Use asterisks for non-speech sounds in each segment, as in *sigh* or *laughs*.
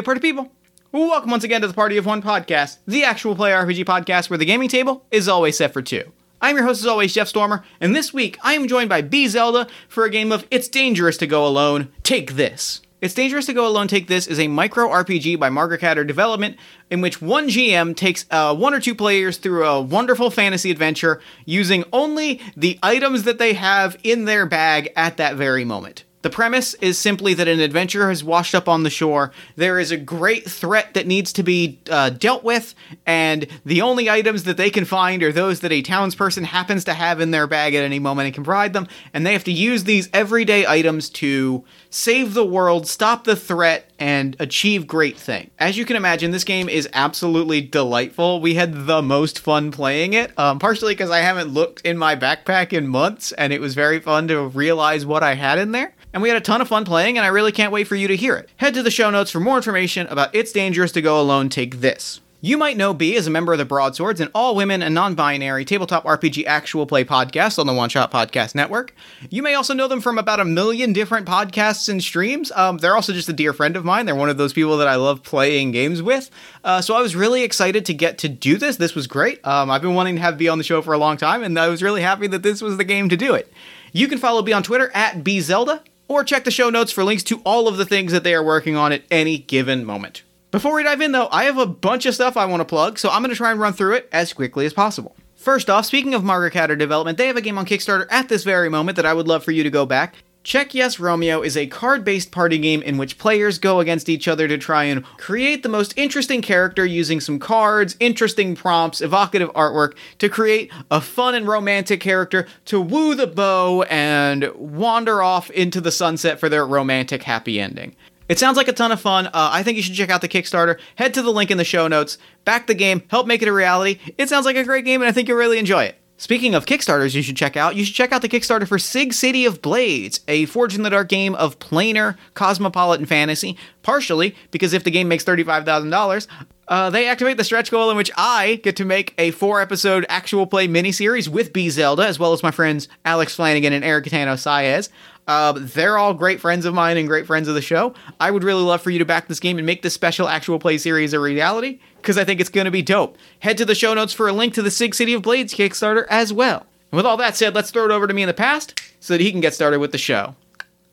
Hey, party people! Welcome once again to the Party of One podcast, the actual play RPG podcast where the gaming table is always set for two. I'm your host as always, Jeff Stormer, and this week I am joined by B Zelda for a game of It's Dangerous to Go Alone, Take This. It's Dangerous to Go Alone, Take This is a micro RPG by Margaret Catter Development in which one GM takes uh, one or two players through a wonderful fantasy adventure using only the items that they have in their bag at that very moment. The premise is simply that an adventurer has washed up on the shore. There is a great threat that needs to be uh, dealt with, and the only items that they can find are those that a townsperson happens to have in their bag at any moment and can provide them. And they have to use these everyday items to save the world, stop the threat, and achieve great things. As you can imagine, this game is absolutely delightful. We had the most fun playing it, um, partially because I haven't looked in my backpack in months, and it was very fun to realize what I had in there and we had a ton of fun playing, and I really can't wait for you to hear it. Head to the show notes for more information about It's Dangerous to Go Alone, Take This. You might know B as a member of the Broadswords, an all women and non binary tabletop RPG actual play podcast on the One Shot Podcast Network. You may also know them from about a million different podcasts and streams. Um, they're also just a dear friend of mine. They're one of those people that I love playing games with. Uh, so I was really excited to get to do this. This was great. Um, I've been wanting to have B on the show for a long time, and I was really happy that this was the game to do it. You can follow B on Twitter at BZelda or check the show notes for links to all of the things that they are working on at any given moment. Before we dive in, though, I have a bunch of stuff I want to plug, so I'm going to try and run through it as quickly as possible. First off, speaking of Margaret Catter development, they have a game on Kickstarter at this very moment that I would love for you to go back. Check Yes Romeo is a card based party game in which players go against each other to try and create the most interesting character using some cards, interesting prompts, evocative artwork to create a fun and romantic character to woo the beau and wander off into the sunset for their romantic happy ending. It sounds like a ton of fun. Uh, I think you should check out the Kickstarter. Head to the link in the show notes, back the game, help make it a reality. It sounds like a great game, and I think you'll really enjoy it. Speaking of Kickstarters, you should check out. You should check out the Kickstarter for Sig City of Blades, a Forged in the Dark game of planar cosmopolitan fantasy. Partially because if the game makes thirty-five thousand dollars, uh, they activate the stretch goal in which I get to make a four-episode actual play miniseries with B Zelda, as well as my friends Alex Flanagan and Eric Catano Saez. Uh, they're all great friends of mine and great friends of the show. I would really love for you to back this game and make this special actual play series a reality because I think it's going to be dope. Head to the show notes for a link to the Sig City of Blades Kickstarter as well. And with all that said, let's throw it over to me in the past so that he can get started with the show.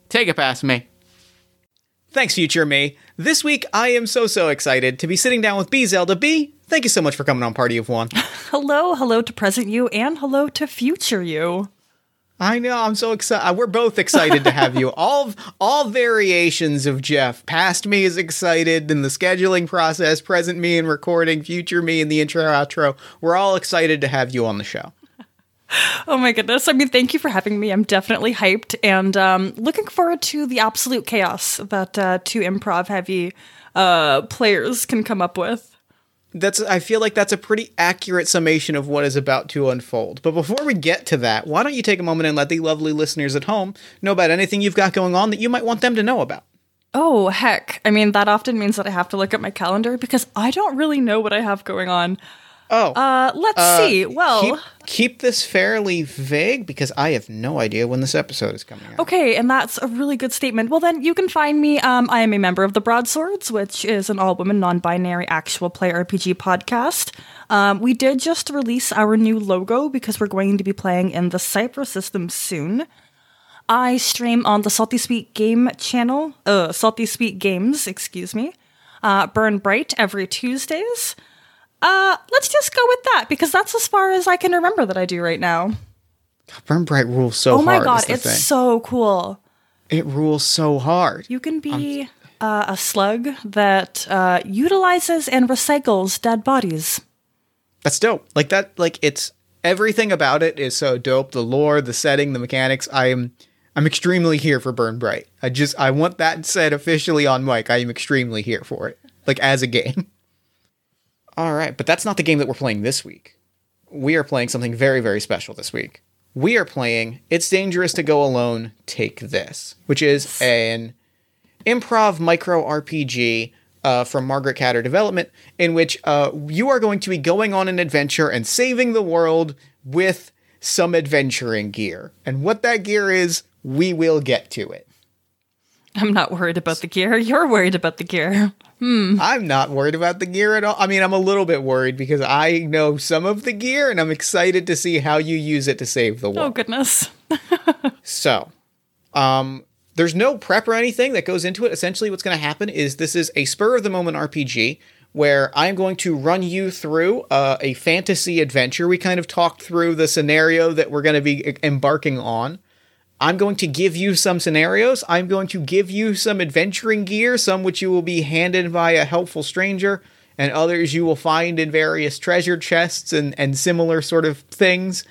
Take it past me. Thanks, future me. This week, I am so, so excited to be sitting down with B Zelda. B, thank you so much for coming on Party of One. *laughs* hello, hello to present you, and hello to future you. I know. I'm so excited. We're both excited to have you. *laughs* All all variations of Jeff. Past me is excited in the scheduling process. Present me in recording. Future me in the intro outro. We're all excited to have you on the show. *laughs* Oh my goodness! I mean, thank you for having me. I'm definitely hyped and um, looking forward to the absolute chaos that uh, two improv heavy uh, players can come up with that's I feel like that's a pretty accurate summation of what is about to unfold. But before we get to that, why don't you take a moment and let the lovely listeners at home know about anything you've got going on that you might want them to know about? Oh, heck. I mean, that often means that I have to look at my calendar because I don't really know what I have going on. Oh. Uh, let's uh, see. Well, keep, keep, this fairly vague because I have no idea when this episode is coming out. Okay, and that's a really good statement. Well, then you can find me. Um, I am a member of the Broadswords, which is an all women, non binary actual play RPG podcast. Um, we did just release our new logo because we're going to be playing in the Cypher system soon. I stream on the Salty Sweet Game channel, uh, Salty Sweet Games, excuse me. Uh, Burn Bright every Tuesdays. Uh, let's just go with that because that's as far as I can remember that I do right now. Burn Bright rules so hard. Oh my god, it's thing. so cool. It rules so hard. You can be uh, a slug that uh, utilizes and recycles dead bodies. That's dope. Like that. Like it's everything about it is so dope. The lore, the setting, the mechanics. I am. I'm extremely here for Burn Bright. I just I want that said officially on mic. I am extremely here for it. Like as a game. *laughs* All right, but that's not the game that we're playing this week. We are playing something very, very special this week. We are playing It's Dangerous to Go Alone, Take This, which is an improv micro RPG uh, from Margaret Catter Development, in which uh, you are going to be going on an adventure and saving the world with some adventuring gear. And what that gear is, we will get to it. I'm not worried about the gear. *laughs* You're worried about the gear. Hmm. I'm not worried about the gear at all. I mean, I'm a little bit worried because I know some of the gear and I'm excited to see how you use it to save the world. Oh goodness. *laughs* So, um, there's no prep or anything that goes into it. Essentially, what's going to happen is this is a spur of the moment RPG where I'm going to run you through uh, a fantasy adventure. We kind of talked through the scenario that we're going to be embarking on. I'm going to give you some scenarios. I'm going to give you some adventuring gear, some which you will be handed by a helpful stranger, and others you will find in various treasure chests and, and similar sort of things.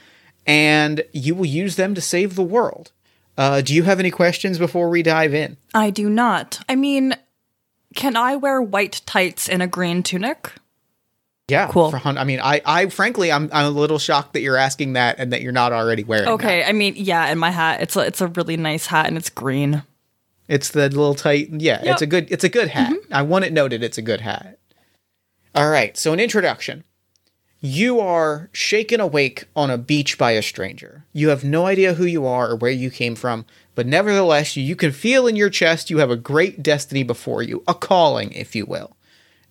And you will use them to save the world. Uh, do you have any questions before we dive in? I do not. I mean, can I wear white tights and a green tunic? Yeah, Cool. I mean, I, I frankly, I'm, I'm a little shocked that you're asking that and that you're not already wearing. It. Okay, I mean, yeah, and my hat. It's a it's a really nice hat and it's green. it's the little tight. Yeah, it's a good, it's a good hat. Mm-hmm. I want it noted. It's a good hat. All right. So an introduction. You are shaken awake on a beach by a stranger. You have no idea who you are or where you came from, but nevertheless, you can feel in your chest you have a great destiny before you, a calling, if you will.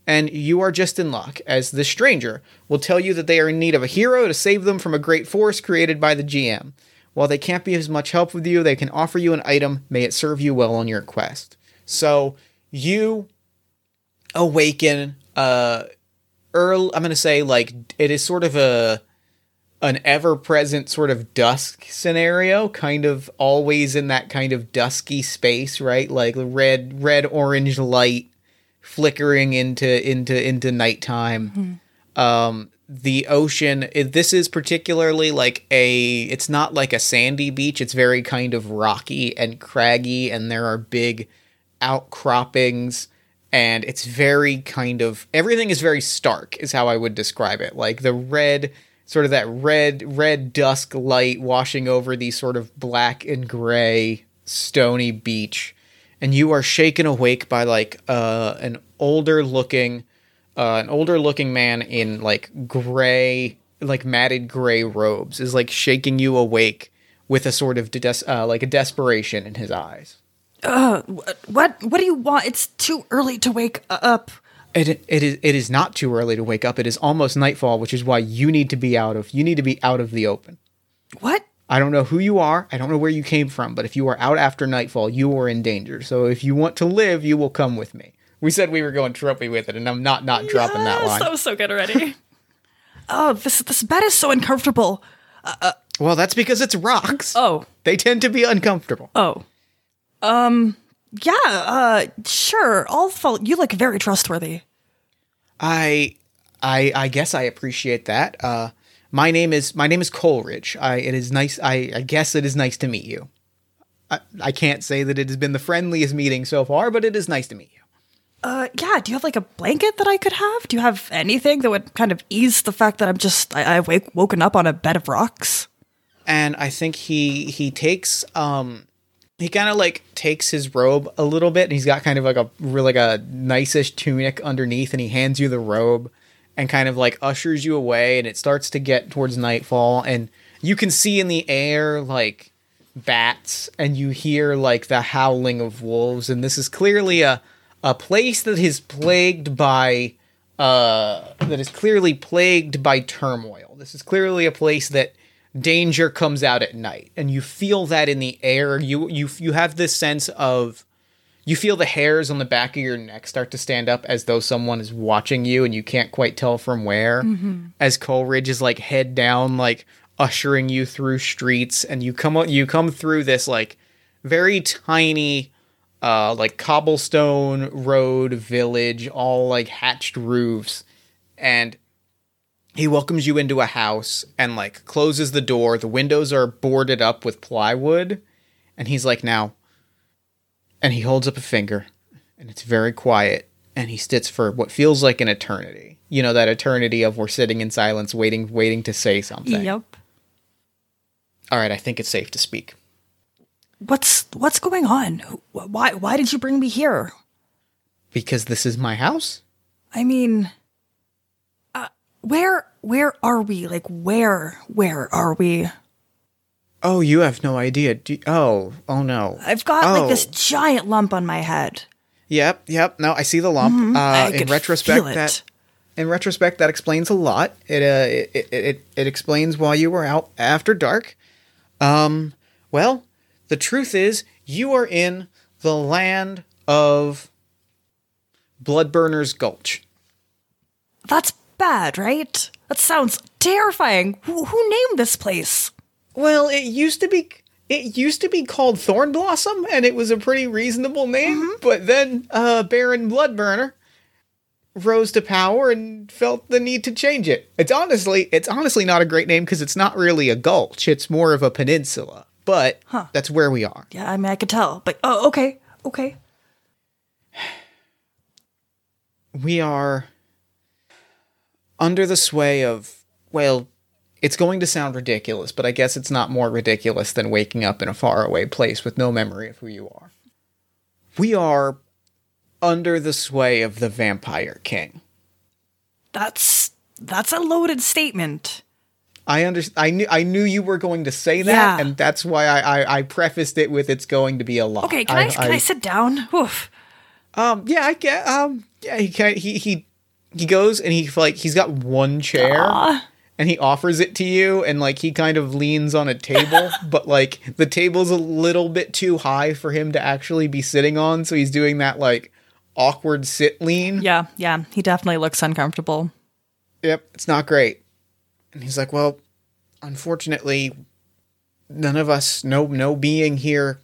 And you are just in luck, as the stranger will tell you that they are in need of a hero to save them from a great force created by the GM. While they can't be as much help with you, they can offer you an item. May it serve you well on your quest. So you awaken. Uh, earl I'm gonna say like it is sort of a an ever-present sort of dusk scenario, kind of always in that kind of dusky space, right? Like red, red, orange light flickering into into into nighttime. Um, the ocean. It, this is particularly like a. It's not like a sandy beach. It's very kind of rocky and craggy, and there are big outcroppings. And it's very kind of everything is very stark, is how I would describe it. Like the red, sort of that red, red dusk light washing over the sort of black and gray stony beach and you are shaken awake by like uh, an older looking uh, an older looking man in like gray like matted gray robes is like shaking you awake with a sort of des- uh, like a desperation in his eyes What what do you want? It's too early to wake up. it, it is it is not too early to wake up it is almost nightfall which is why you need to be out of you need to be out of the open What? I don't know who you are. I don't know where you came from, but if you are out after nightfall, you are in danger. So if you want to live, you will come with me. We said we were going tropey with it, and I'm not not dropping that Yes, line. That was so good already. *laughs* oh, this this bed is so uncomfortable. well, that's because it's rocks. Oh, They tend to be uncomfortable. oh. Um. Yeah. Uh. Sure. I'll follow. You look very trustworthy. I I I guess I appreciate that. Uh my name is my name is Coleridge. I it is nice I, I guess it is nice to meet you. I, I can't say that it has been the friendliest meeting so far, but it is nice to meet you. Uh. Yeah. Do you have like a blanket that I could have? Do you have anything that would kind of ease the fact that I'm just I, I've wake, woken up on a bed of rocks? and I think he he takes um he kind of like takes his robe a little bit and he's got kind of like a like a nice-ish tunic underneath and he hands you the robe and kind of like ushers you away and it starts to get towards nightfall and you can see in the air like bats and you hear like the howling of wolves and this is clearly a a place that is plagued by uh that is clearly plagued by turmoil. This is clearly a place that danger comes out at night and you feel that in the air. You you you have this sense of you feel the hairs on the back of your neck start to stand up as though someone is watching you and you can't quite tell from where. As Coleridge is like head down like ushering you through streets and you come you come through this like very tiny uh like cobblestone road village all like hatched roofs. And he welcomes you into a house and like closes the door. The windows are boarded up with plywood. And he's like now and he holds up a finger and it's very quiet and he sits for what feels like an eternity you know that eternity of we're sitting in silence waiting waiting to say something Yep. all right i think it's safe to speak What's what's going on? Why why did you bring me here? because this is my house I mean, uh, where where are we? Like where where are we? Oh, you have no idea. Do oh, oh no. I've got like this Oh. giant lump on my head. Yep, yep. No, I see the lump. Mm-hmm. I Uh, in retrospect, feel it. that in retrospect that explains a lot. It uh, it, it it it explains why you were out after dark. Um, well, the truth is, you are in the land of Bloodburner's Gulch. That's bad, right? That sounds terrifying. Who, who named this place? Well, it used to be it used to be called Thorn Blossom, and it was a pretty reasonable name. But then uh, Baron Bloodburner rose to power and felt the need to change it. It's honestly it's honestly not a great name because it's not really a gulch; it's more of a peninsula. But that's where we are. Yeah, I mean, I could tell. But, oh, okay. Okay. We are under the sway of well. It's going to sound ridiculous, but I guess it's not more ridiculous than waking up in a faraway place with no memory of who you are. We are under the sway of the Vampire King. That's that's a loaded statement. I under I knew I knew you were going to say that, Yeah. and that's why I, I I prefaced it with it's going to be a lot. Okay, can I, can I, sit down? Oof. um yeah I get um yeah he can he he he goes and he like he's got one chair Aw. And he offers it to you and like he kind of leans on a table *laughs* but like the table's a little bit too high for him to actually be sitting on so he's doing that like awkward sit lean Yeah, yeah. He definitely looks uncomfortable. yep it's not great and he's like well unfortunately none of us no no being here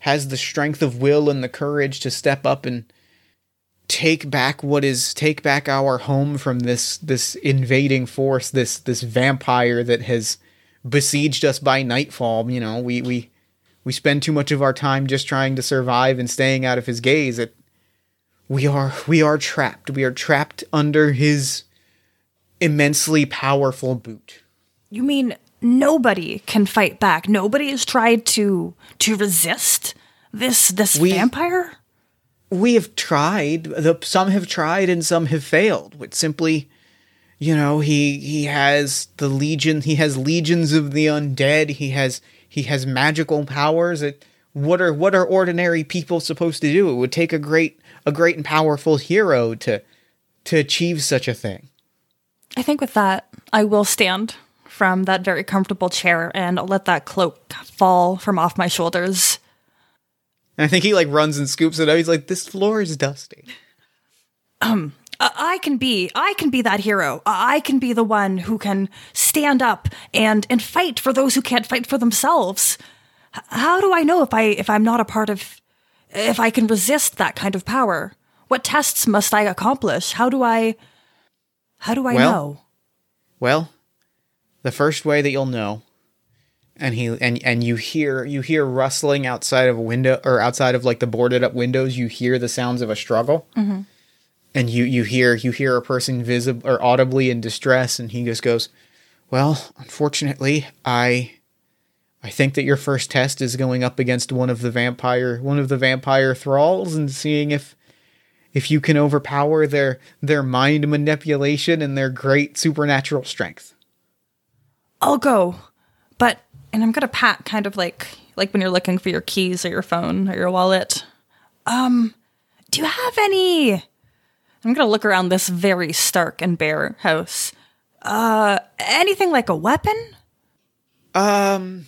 has the strength of will and the courage to step up and take back what is take back our home from this this invading force this this vampire that has besieged us by nightfall you know we we we spend too much of our time just trying to survive and staying out of his gaze it we are we are trapped we are trapped under his immensely powerful boot You mean nobody can fight back? Nobody has tried to to resist this this We- vampire? We have tried the some have tried and some have failed with simply you know he he has the legion he has legions of the undead. He has he has magical powers it what are what are ordinary people supposed to do? It would take a great a great and powerful hero to to achieve such a thing. I think with that, I will stand from that very comfortable chair and I'll let that cloak fall from off my shoulders. And i think he like runs and scoops it up he's like this floor is dusty um, I I can be, I can be that hero. I I can be the one who can stand up and and fight for those who can't fight for themselves. How do I know if I if I'm not a part of if I can resist that kind of power? What tests must I accomplish? How do I How do I Well- know? Well, the first way that you'll know, and he and and you hear you hear rustling outside of a window or outside of like the boarded up windows. You hear the sounds of a struggle, mm-hmm. and you you hear you hear a person visible or audibly in distress, and he just goes, "Well, unfortunately, I." I think that your first test is going up against one of the vampire one of the vampire thralls and seeing if if you can overpower their their mind manipulation and their great supernatural strength. I'll go. And I'm gonna pat kind of like like when you're looking for your keys or your phone or your wallet. Um, do you have any I'm gonna look around this very stark and bare house. Uh anything like a weapon? Um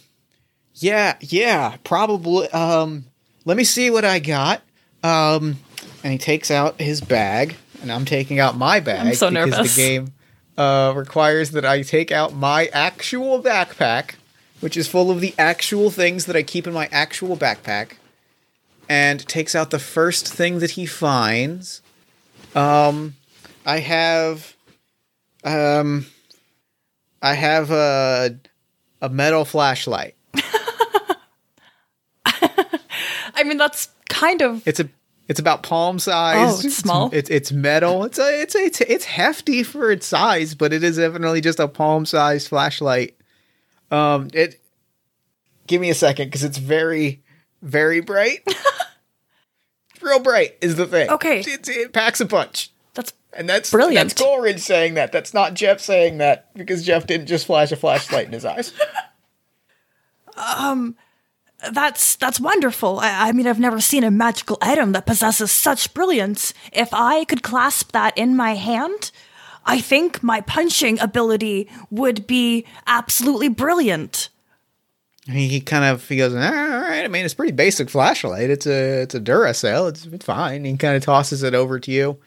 yeah, yeah, probably um let me see what I got. Um and he takes out his bag and I'm taking out my bag I'm so because nervous. the game uh requires that I take out my actual backpack, which is full of the actual things that I keep in my actual backpack. And takes out the first thing that he finds. Um I have um I have a a metal flashlight. *laughs* I mean that's kind of It's a it's about palm size. Oh, it's small? It's it's metal. It's a, it's a, it's it's hefty for its size, but it is definitely just a palm size flashlight. Um, it. Give me a second because it's very very bright. *laughs* Real bright is the thing. Okay. It, it packs a punch. that's And that's Brilliant. That's Coleridge saying that. That's not Jeff saying that because Jeff didn't just flash a flashlight in his eyes. *laughs* Um, that's that's wonderful. I, I mean, I've never seen a magical item that possesses such brilliance. If I could clasp that in my hand, I think my punching ability would be absolutely brilliant. He, kind of he goes, all right. I mean, it's pretty basic flashlight. It's a it's a Duracell. It's, it's fine. He kind of tosses it over to you,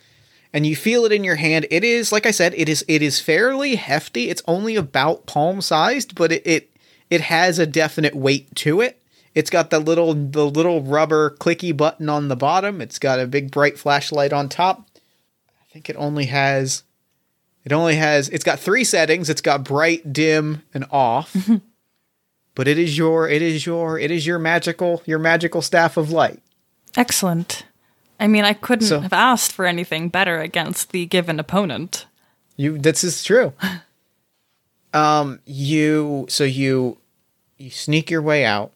and you feel it in your hand. It is like I said, it is it is fairly hefty. It's only about palm sized, but it it, it has a definite weight to it. It's got the little the little rubber clicky button on the bottom. It's got a big bright flashlight on top. I think it only has it only has it's got three settings. It's got bright, dim, and off. *laughs* but it is your it is your it is your magical your magical staff of light. Excellent. I mean, I couldn't So- have asked for anything better against the given opponent. You this is true. *laughs* um you so you you sneak your way out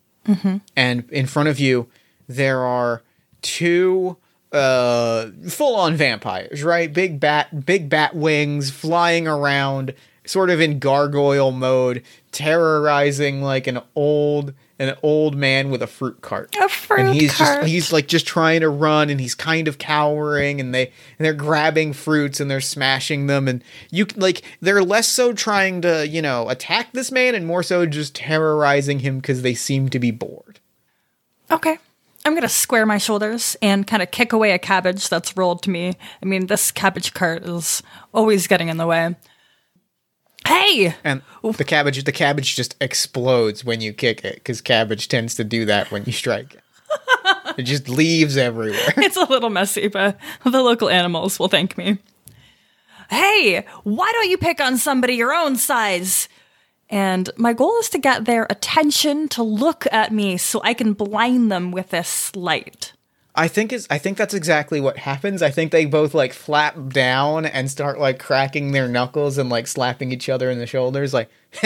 and in front of you there are two uh full on vampires, right? Big bat big bat wings flying around sort of in gargoyle mode, terrorizing like an old an old man with a fruit cart. A fruit and he's cart. just he's like just trying to run and he's kind of cowering and they and they're grabbing fruits and they're smashing them and you like they're less so trying to, you know, attack this man and more so just terrorizing him cuz they seem to be bored. Okay. I'm gonna square my shoulders and kind of kick away a cabbage that's rolled to me. I mean, this cabbage cart is always getting in the way. Hey! And the cabbage the cabbage just explodes when you kick it cuz cabbage tends to do that when you strike it. *laughs* it just leaves everywhere. *laughs* It's a little messy, but the local animals will thank me. Hey, why don't you pick on somebody your own size? And my goal is to get their attention to look at me so I can blind them with this light. I think is I think that's exactly what happens. I think they both like flap down and start like cracking their knuckles and like slapping each other in the shoulders. Like, *laughs*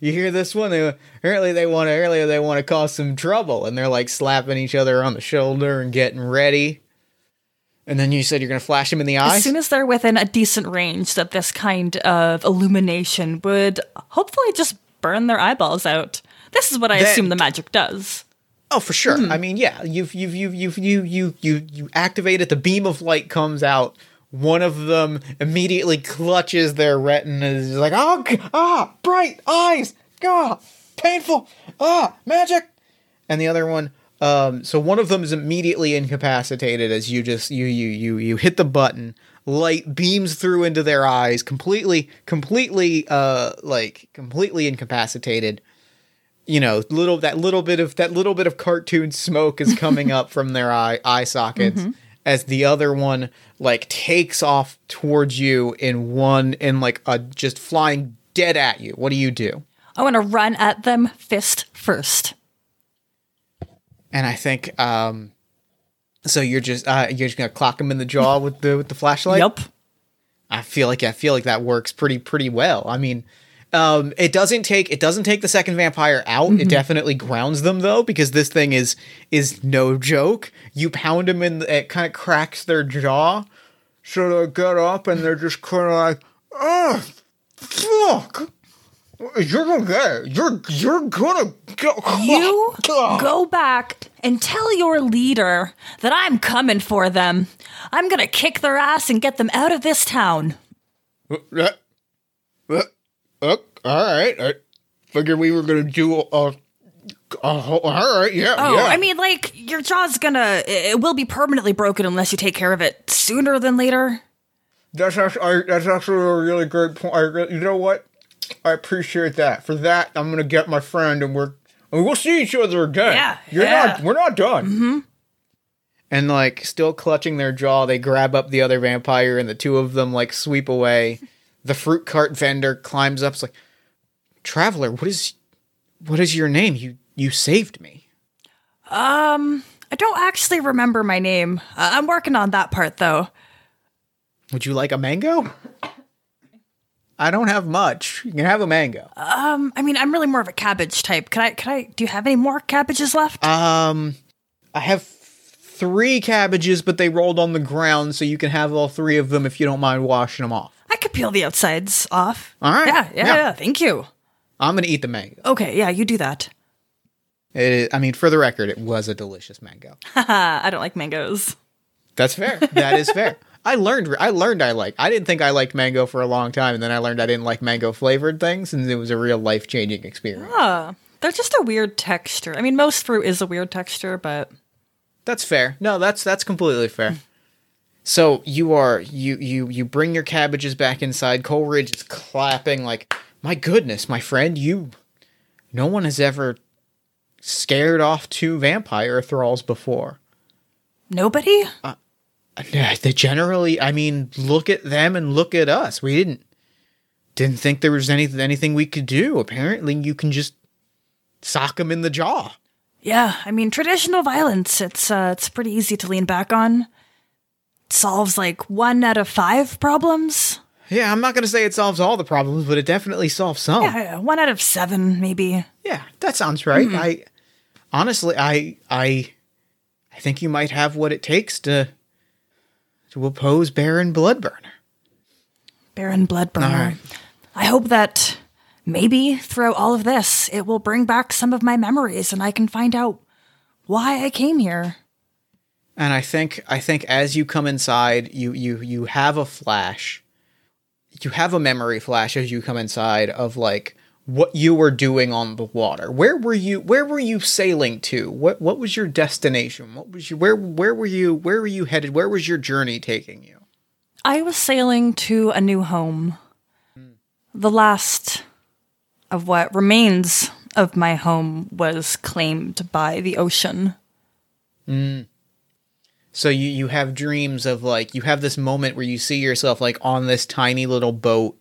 you hear this one? Apparently they want to earlier they want to cause some trouble, and they're like slapping each other on the shoulder and getting ready. And then you said you're gonna flash him in the eye? As soon as they're within a decent range, that this kind of illumination would hopefully just burn their eyeballs out. This is what I That- assume the magic does. Oh, for sure. I mean, yeah, you've you've you've you've you you you you activate it. The beam of light comes out. One of them immediately clutches their retinas, is like, oh, ah, bright eyes, ah, painful, ah, magic. And the other one, um, so one of them is immediately incapacitated as you just you you you you hit the button. Light beams through into their eyes, completely, completely, uh, like completely incapacitated you know little that little bit of that little bit of cartoon smoke is coming *laughs* up from their eye eye sockets as the other one like takes off towards you in one in like a just flying dead at you what do you do I want to run at them fist first. And i think um so you're just uh you're just gonna clock him in the jaw with the with the flashlight Yep. I feel like I feel like that works pretty pretty well. I mean, um, it doesn't take it doesn't take the second vampire out. It definitely grounds them though, because this thing is is no joke. You pound them in, the, it kind of cracks their jaw, so they get up and they're just kind of like, oh, fuck. You're gonna get. You're you're gonna go. You go back and tell your leader that I'm coming for them. I'm gonna kick their ass and get them out of this town. Uh, uh, uh, all right. I figured we were gonna do a. all right. Yeah. Oh, yeah. I mean, like, your jaw's gonna. It will be permanently broken unless you take care of it sooner than later. That's actually, that's actually a really great point. I, you know what? I appreciate that. For that, I'm gonna get my friend, and we're and we'll see each other again. Yeah, you're yeah. not. We're not done. Mm-hmm. And like, still clutching their jaw, they grab up the other vampire, and the two of them like sweep away. The fruit cart vendor climbs up. It's like, traveler, what is, what is your name? You you saved me. Um, I don't actually remember my name. Uh, I'm working on that part, though. Would you like a mango? I don't have much. You can have a mango. Um, I mean, I'm really more of a cabbage type. Can I? Can I? Do you have any more cabbages left? Um, I have three cabbages, but they rolled on the ground, so you can have all three of them if you don't mind washing them off. I could peel the outsides off. All right. Yeah, yeah, Yeah. yeah. Thank you. I'm gonna eat the mango. Okay, yeah, you do that. It, I mean, for the record, it was a delicious mango. *laughs* I don't like mangoes. That's fair. That is fair. *laughs* I learned. I learned. I like. I didn't think I liked mango for a long time, and then I learned I didn't like mango flavored things, and it was a real life changing experience. Ah, they're just a weird texture. I mean, most fruit is a weird texture, but That's fair. No, that's that's completely fair. So you are you you you bring your cabbages back inside. Coleridge is clapping like, "My goodness, my friend, you no one has ever scared off two vampire thralls before." nobody? Yeah, They generally, I mean, look at them and look at us. We didn't didn't think there was anything anything we could do. Apparently, you can just sock them in the jaw. Yeah, I mean, traditional violence, it's uh, it's pretty easy to lean back on. It solves like one out of five problems. Yeah, I'm not going to say it solves all the problems, but it definitely solves some. Yeah, yeah, one out of seven, maybe. Yeah, that sounds right. I honestly, I, I, I think you might have what it takes to to oppose Baron Bloodburner. Baron Bloodburner. Right. I hope that maybe through all of this, it will bring back some of my memories and I can find out why I came here. And I think, I think as you come inside, you you you have a flash. You have a memory flash as you come inside of like what you were doing on the water. Where were you? Where were you sailing to? What what was your destination? What was you? Where where were you? Where were you headed? Where was your journey taking you? I was sailing to a new home. The last of what remains of my home was claimed by the ocean. Mm. So you you have dreams of like you have this moment where you see yourself like on this tiny little boat,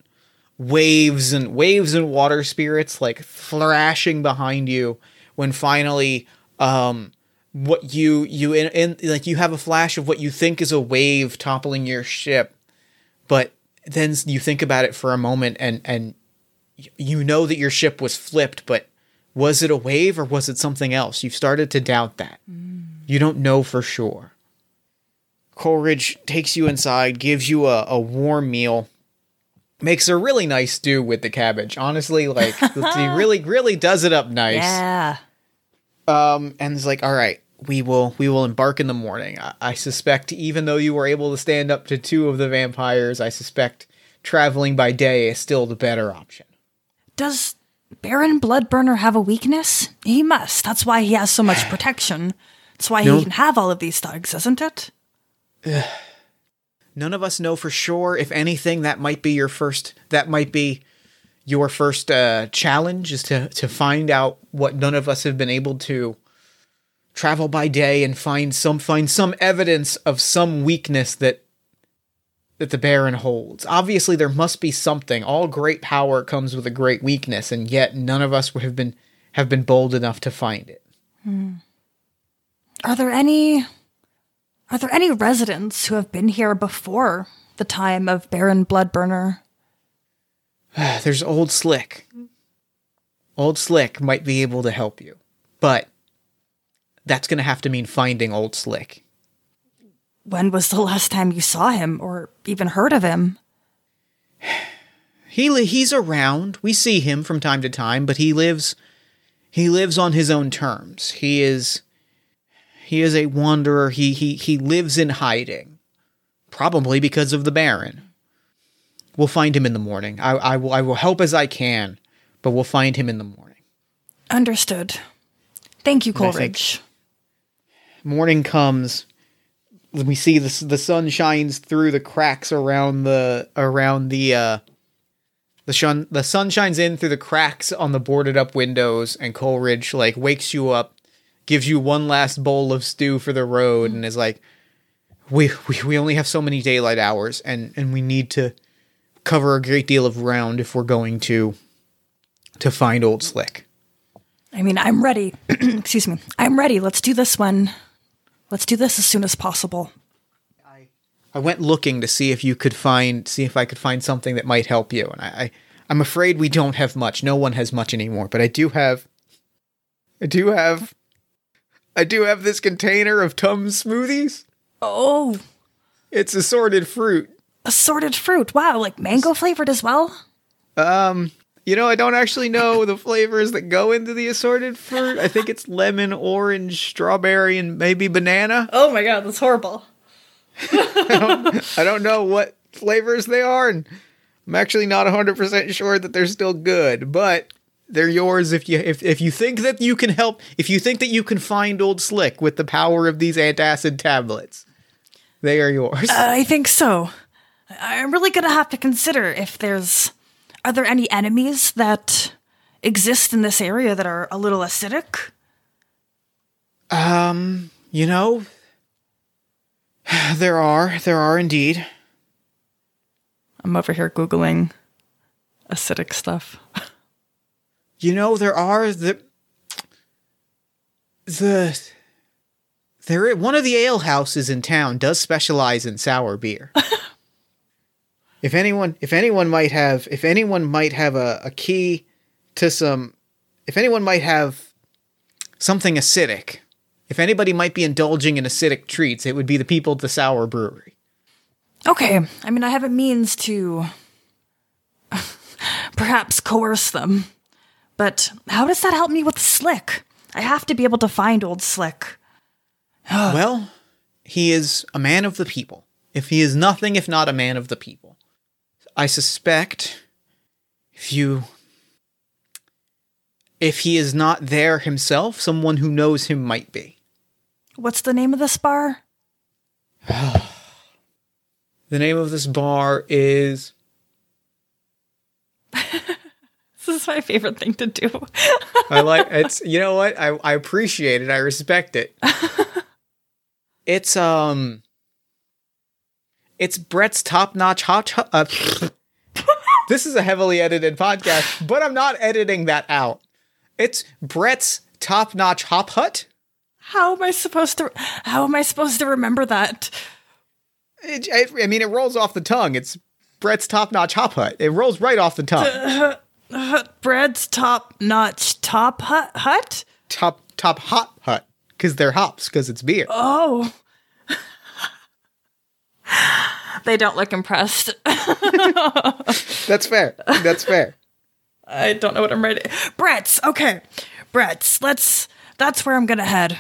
waves and waves and water spirits like thrashing behind you when finally um what you you in, in like you have a flash of what you think is a wave toppling your ship, but then you think about it for a moment and and you know that your ship was flipped, but was it a wave or was it something else? You've started to doubt that. You don't know for sure. Coleridge takes you inside, gives you a, a warm meal, makes a really nice stew with the cabbage. Honestly, like he *laughs* really, really does it up nice. Yeah. Um, and it's like, all right, we will, we will embark in the morning. I, I suspect, even though you were able to stand up to two of the vampires, I suspect traveling by day is still the better option. Does Baron Bloodburner have a weakness? He must. That's why he has so much *sighs* protection. That's why No. he can have all of these thugs, isn't it? *sighs* None of us know for sure. If anything, that might be your first. That might be your first uh, challenge is to to find out what none of us have been able to travel by day and find some find some evidence of some weakness that that the Baron holds. Obviously, there must be something. All great power comes with a great weakness, and yet none of us would have been have been bold enough to find it. Hmm. Are there any Are there any residents who have been here before the time of Baron Bloodburner? *sighs* There's Old Slick. Old Slick might be able to help you, but that's going to have to mean finding Old Slick. When was the last time you saw him or even heard of him? *sighs* He li- he's around. We see him from time to time, but he lives he lives on his own terms. He is he is a wanderer. He he he lives in hiding. Probably because of the Baron. We'll find him in the morning. I I will I will help as I can, but we'll find him in the morning. Understood. Thank you, Coleridge. morning comes we see the the sun shines through the cracks around the around the uh the sun the sun shines in through the cracks on the boarded up windows and Coleridge like wakes you up gives you one last bowl of stew for the road and is like we, we we only have so many daylight hours and and we need to cover a great deal of ground if we're going to to find old slick I mean, I'm ready. *clears throat* Excuse me. I'm ready. Let's do this one. Let's do this as soon as possible. I went looking to see if you could find see if I could find something that might help you, and I, I I'm afraid we don't have much. No one has much anymore, but I do have I do have I do have this container of Tums smoothies. Oh, It's assorted fruit. assorted fruit. Wow, like mango flavored as well? Um You know, I don't actually know *laughs* the flavors that go into the assorted fruit. I think it's lemon, orange, strawberry, and maybe banana. Oh my god, that's horrible. *laughs* I don't know what flavors they are, and I'm actually not 100% sure that they're still good, but they're yours if you if, if you think that you can help if you think that you can find old slick with the power of these antacid tablets. They are yours. I think so. I'm really gonna have to consider if there's are there any enemies that exist in this area that are a little acidic? Um, you know, *sighs* there are, there are indeed. I'm over here googling acidic stuff. *laughs* You know, there are the the there one of the ale houses in town does specialize in sour beer. *laughs* if anyone if anyone might have if anyone might have a, a key to some if anyone might have something acidic, if anybody might be indulging in acidic treats, it would be the people at the sour brewery. Okay, I mean, I have a means to *laughs* perhaps coerce them. But how does that help me with Slick? I have to be able to find old Slick. *sighs* well, he is a man of the people. If he is nothing if not a man of the people. I suspect if you if he is not there himself, someone who knows him might be. What's the name of this bar? *sighs* the name of this bar is *laughs* This is my favorite thing to do. I like it's you know what? I I appreciate it. I respect it. *laughs* it's um it's Brett's top-notch hot uh, *laughs* This is a heavily edited podcast, but I'm not editing that out. It's Brett's top-notch hop hut. How am I supposed to how am I supposed to remember that? It, I, I mean, it rolls off the tongue. It's Brett's top-notch hop hut. It rolls right off the tongue. *laughs* Bread's top notch top hut hut? Top top hot hut because they're hops because it's beer. Oh. *laughs* they don't look impressed. *laughs* That's fair. That's fair. I don't know what I'm writing. Brett's okay. Brett's. Let's. That's where I'm gonna head.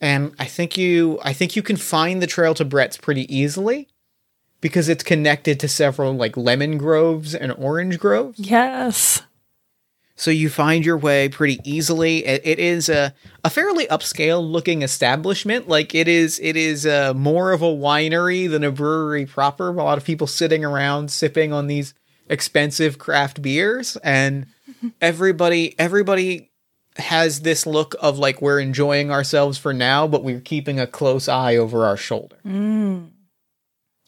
And I think you. I think you can find the trail to Brett's pretty easily because it's connected to several like lemon groves and orange groves. Yes. So you find your way pretty easily. It, it is a, a fairly upscale looking establishment. Like it is it is uh, more of a winery than a brewery proper. A lot of people sitting around sipping on these expensive craft beers and *laughs* everybody everybody has this look of like we're enjoying ourselves for now, but we're keeping a close eye over our shoulder. Mm.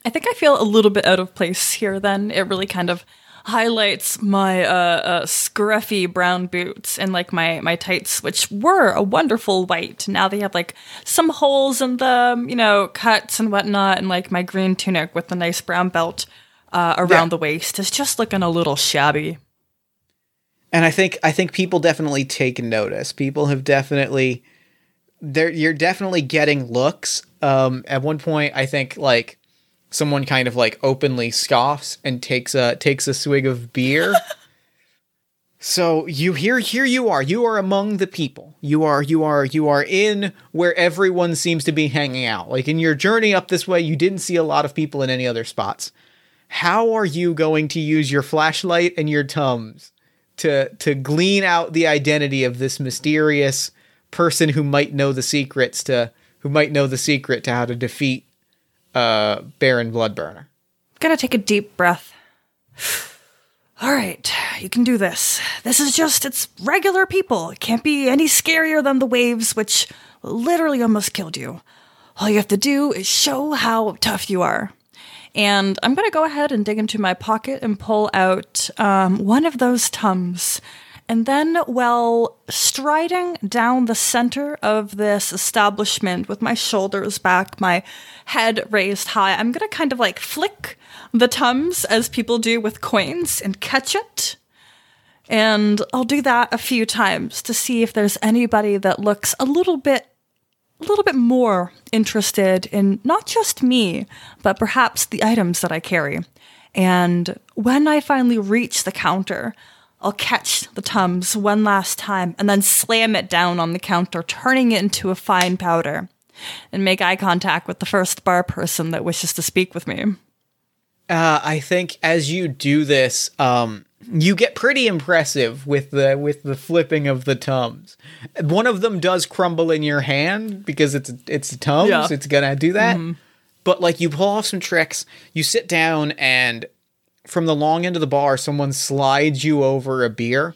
I think I feel a little bit out of place here then. It really kind of highlights my uh, uh, scruffy brown boots and like my, my tights, which were a wonderful white. Now they have like some holes in them, you know, cuts and whatnot, and like my green tunic with the nice brown belt uh, around yeah. the waist is just looking a little shabby. And I think I think people definitely take notice. People have definitely there you're definitely getting looks. Um, at one point, I think like someone kind of like openly scoffs and takes a takes a swig of beer. *laughs* so you here here you are. You are among the people. You are you are you are in where everyone seems to be hanging out. Like in your journey up this way, you didn't see a lot of people in any other spots. How are you going to use your flashlight and your tums to to glean out the identity of this mysterious person who might know the secrets to who might know the secret to how to defeat uh, Baron Bloodburner. Gotta take a deep breath. *sighs* All right, you can do this. This is just, it's regular people. It can't be any scarier than the waves, which literally almost killed you. All you have to do is show how tough you are. And I'm going to go ahead and dig into my pocket and pull out um, one of those Tums and then, while striding down the center of this establishment with my shoulders back, my head raised high, I'm gonna kind of like flick the tums as people do with coins and catch it. And I'll do that a few times to see if there's anybody that looks a little bit a little bit more interested in not just me, but perhaps the items that I carry. And when I finally reach the counter, I'll catch the Tums one last time and then slam it down on the counter, turning it into a fine powder, and make eye contact with the first bar person that wishes to speak with me. Uh, I think as you do this, um, you get pretty impressive with the with the flipping of the tums. One of them does crumble in your hand because it's it's tums. Yeah. It's gonna do that. But like you pull off some tricks. You sit down and from the long end of the bar, someone slides you over a beer,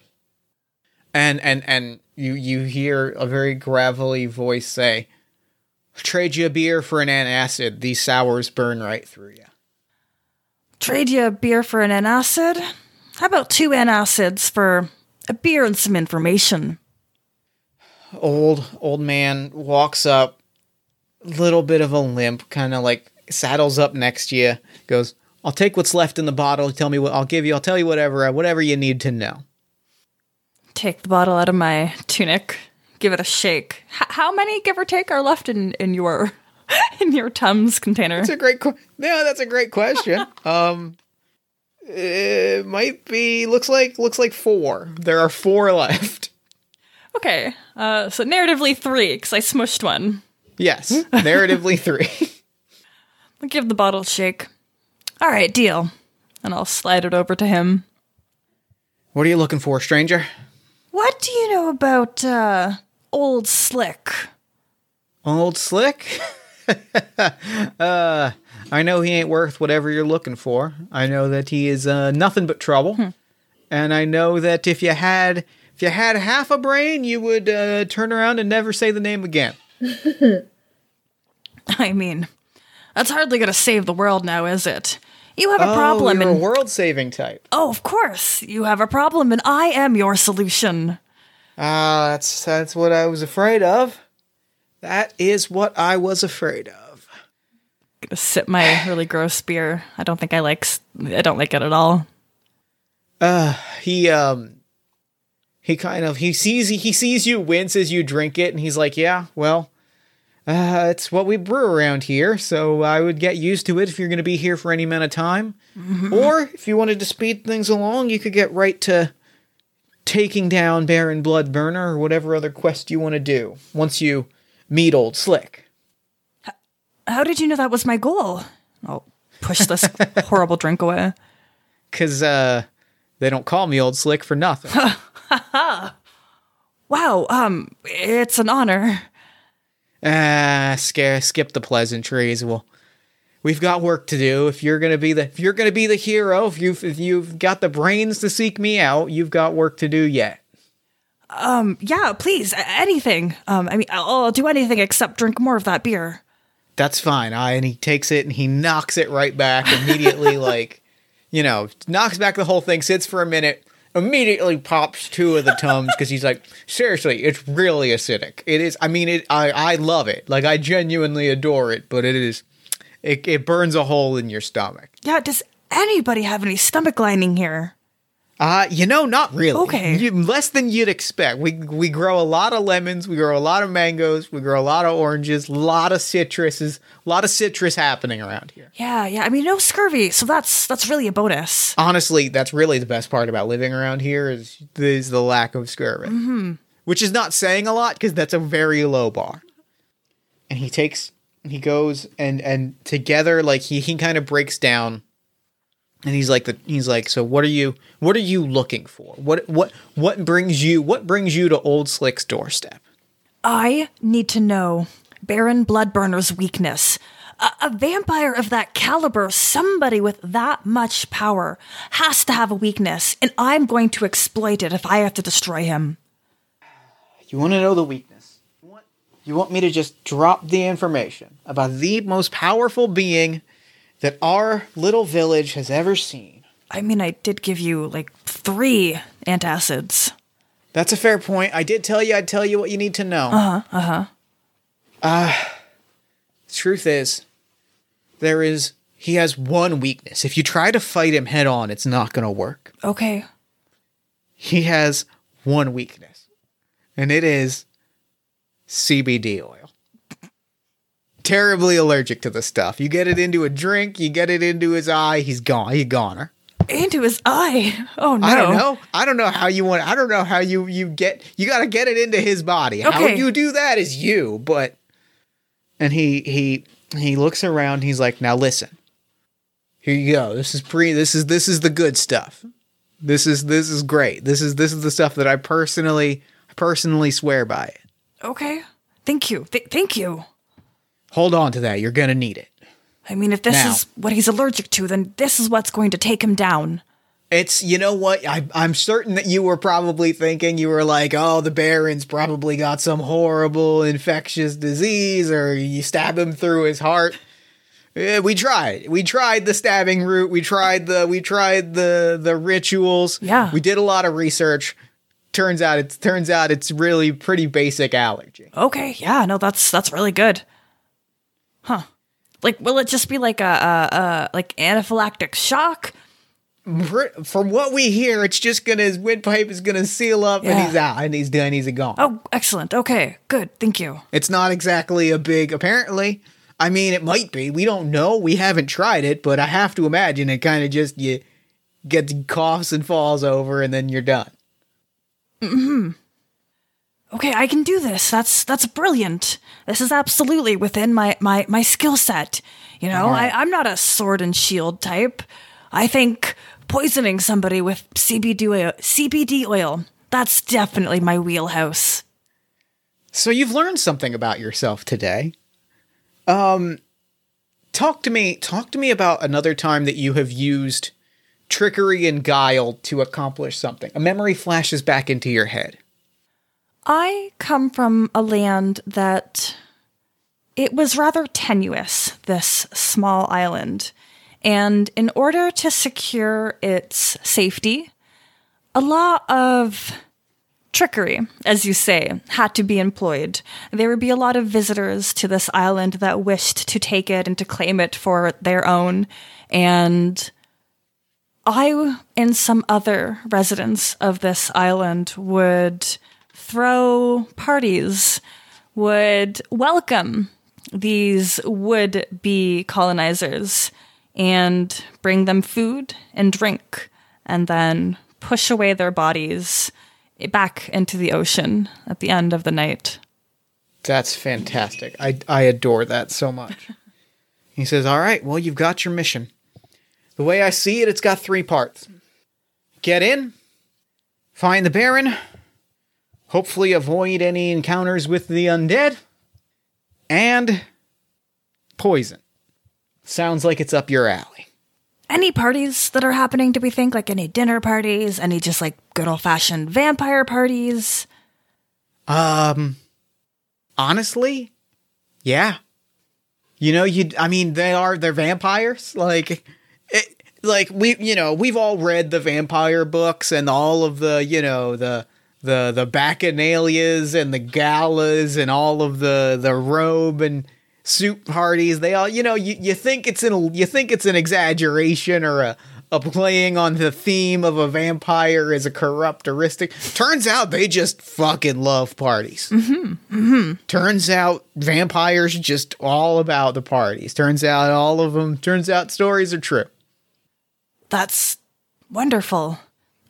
and and and you you hear a very gravelly voice say, "Trade you a beer for an antacid. These sours burn right through you." Trade you a beer for an antacid? How about two antacids for a beer and some information? old old man walks up little bit of a limp kind of like saddles up next to you goes i'll take what's left in the bottle tell me what i'll give you i'll tell you whatever whatever you need to know Take the bottle out of my tunic, give it a shake. H- how many, give or take, are left in, in your *laughs* in your Tums container? that's a great que- no that's a great question *laughs* um it might be looks like looks like four there are four *laughs* left Okay, uh, so narratively three, because I smushed one. yes narratively three I'll give the bottle a shake. All right, deal. And I'll slide it over to him. what are you looking for stranger What do you know about uh, Old Slick? Old Slick? *laughs* uh, I know he ain't worth whatever you're looking for. I know that he is uh, nothing but trouble. And I know that if you had if you had half a brain, you would uh, turn around and never say the name again. *laughs* I mean, that's hardly going to save the world now, is it? You have a oh, problem, you're a world-saving type. oh, of course, you have a problem, and I am your solution. Ah, that's that's what I was afraid of. That is what I was afraid of. Gonna sip my really gross beer. I don't think I like. I don't like it at all. he um he kind of he sees he sees you wince as you drink it and he's like yeah well uh it's what we brew around here so i would get used to it if you're going to be here for any amount of time or if you wanted to speed things along you could get right to taking down baron bloodburner or whatever other quest you want to do once you meet old slick How did you know that was my goal? I'll push this *laughs* horrible drink away. because uh they don't call me old slick for nothing *laughs* Wow, um, it's an honor. Ah, scare, skip the pleasantries. Well, we've got work to do. If you're gonna be the, if you're gonna be the hero, if you've, if you've got the brains to seek me out, you've got work to do yet. Um, yeah, please, anything. Um, I mean, I'll, I'll do anything except drink more of that beer. That's fine. I and he takes it and he knocks it right back immediately. *laughs* like, you know, knocks back the whole thing. Sits for a minute. Immediately pops two of the tums because he's like, seriously, it's really acidic. It is. I mean, it. I I love it. Like I genuinely adore it, but it is. It, it burns a hole in your stomach. Yeah, does anybody have any stomach lining here? Uh, you know, not really. Okay. You, less than you'd expect. We we grow a lot of lemons, we grow a lot of mangoes, we grow a lot of oranges, a lot of citruses, a lot of citrus happening around here. Yeah, yeah. I mean, no scurvy, so that's that's really a bonus. Honestly, that's really the best part about living around here is is the lack of scurvy. Mm-hmm. Which is not saying a lot because that's a very low bar. And he takes he goes and and together like he he kind of breaks down and he's like the he's like so what are you what are you looking for what what what brings you what brings you to old slick's doorstep I need to know Baron Bloodburner's weakness. A, a vampire of that caliber, somebody with that much power, has to have a weakness, and I'm going to exploit it if I have to destroy him. you want to know the weakness you want, you want me to just drop the information about the most powerful being that our little village has ever seen I mean, I did give you like three antacids. that's a fair point i did tell you i'd tell you what you need to know uh-huh uh-huh uh truth is there is he has one weakness if you try to fight him head on it's not going to work Okay. he has one weakness, and it is CBD oil. Terribly allergic to the stuff. You get it into a drink, you get it into his eye, he's gone. He's goner. into his eye. Oh no! I don't know. I don't know how you want. I don't know how you you get. You got to get it into his body. How Okay. you do that is you. But and he he he looks around. He's like, now listen. Here you go. This is pre. This is this is the good stuff. This is this is great. This is this is the stuff that I personally personally swear by it. Okay. Thank you. Th- thank you. Hold on to that. You're gonna need it. I mean, if this Now. is what he's allergic to, then this is what's going to take him down. It's you know what I, I'm certain that you were probably thinking you were like oh the Baron's probably got some horrible infectious disease or you stab him through his heart. Yeah, we tried. We tried the stabbing route. We tried the we tried the the rituals. Yeah. we did a lot of research. Turns out it's turns out it's really pretty basic allergy. Okay. Yeah. No, that's that's really good. Huh. Like, will it just be like a, a, a like anaphylactic shock? From what we hear, it's just gonna his windpipe is gonna seal up Yeah. and he's out and he's done. He's gone. Oh, excellent. Okay. Good. Thank you. It's not exactly a big, apparently. I mean, it might be. We don't know. We haven't tried it, but I have to imagine it kind of just you gets coughs and falls over, and then you're done. Mm-hmm. Okay, I can do this. That's that's brilliant. This is absolutely within my my my skill set. You know, Alright. I, I'm not a sword and shield type. I think poisoning somebody with CBD oil, CBD oil. That's definitely my wheelhouse. So you've learned something about yourself today. Um, talk to me. Talk to me about another time that you have used trickery and guile to accomplish something. A memory flashes back into your head. I come from a land that it was rather tenuous, this small island. And in order to secure its safety, a lot of trickery, as you say, had to be employed. There would be a lot of visitors to this island that wished to take it and to claim it for their own. And I and some other residents of this island would throw parties, would welcome these would be colonizers and bring them food and drink, and then push away their bodies back into the ocean at the end of the night. That's fantastic. I I adore that so much. he says, "All right, well, you've got your mission. The way I see it, it's got three parts. Get in, find the Baron, hopefully avoid any encounters with the undead, and poison. Sounds like it's up your alley. Any parties that are happening, do we think? Like any dinner parties? Any just like good old fashioned vampire parties? Um, honestly, yeah. You know, you. I mean, they are they're vampires. Like, it, like we, you know, we've all read the vampire books and all of the, you know, the the the bacchanalias and the galas and all of the the robe and suit parties. They all, you know, you, you think it's an you think it's an exaggeration or a a playing on the theme of a vampire as a corruptoristic. Turns out they just fucking love parties. Mm-hmm, mm-hmm. Turns out vampires just all about the parties. Turns out all of them. Turns out stories are true. That's wonderful.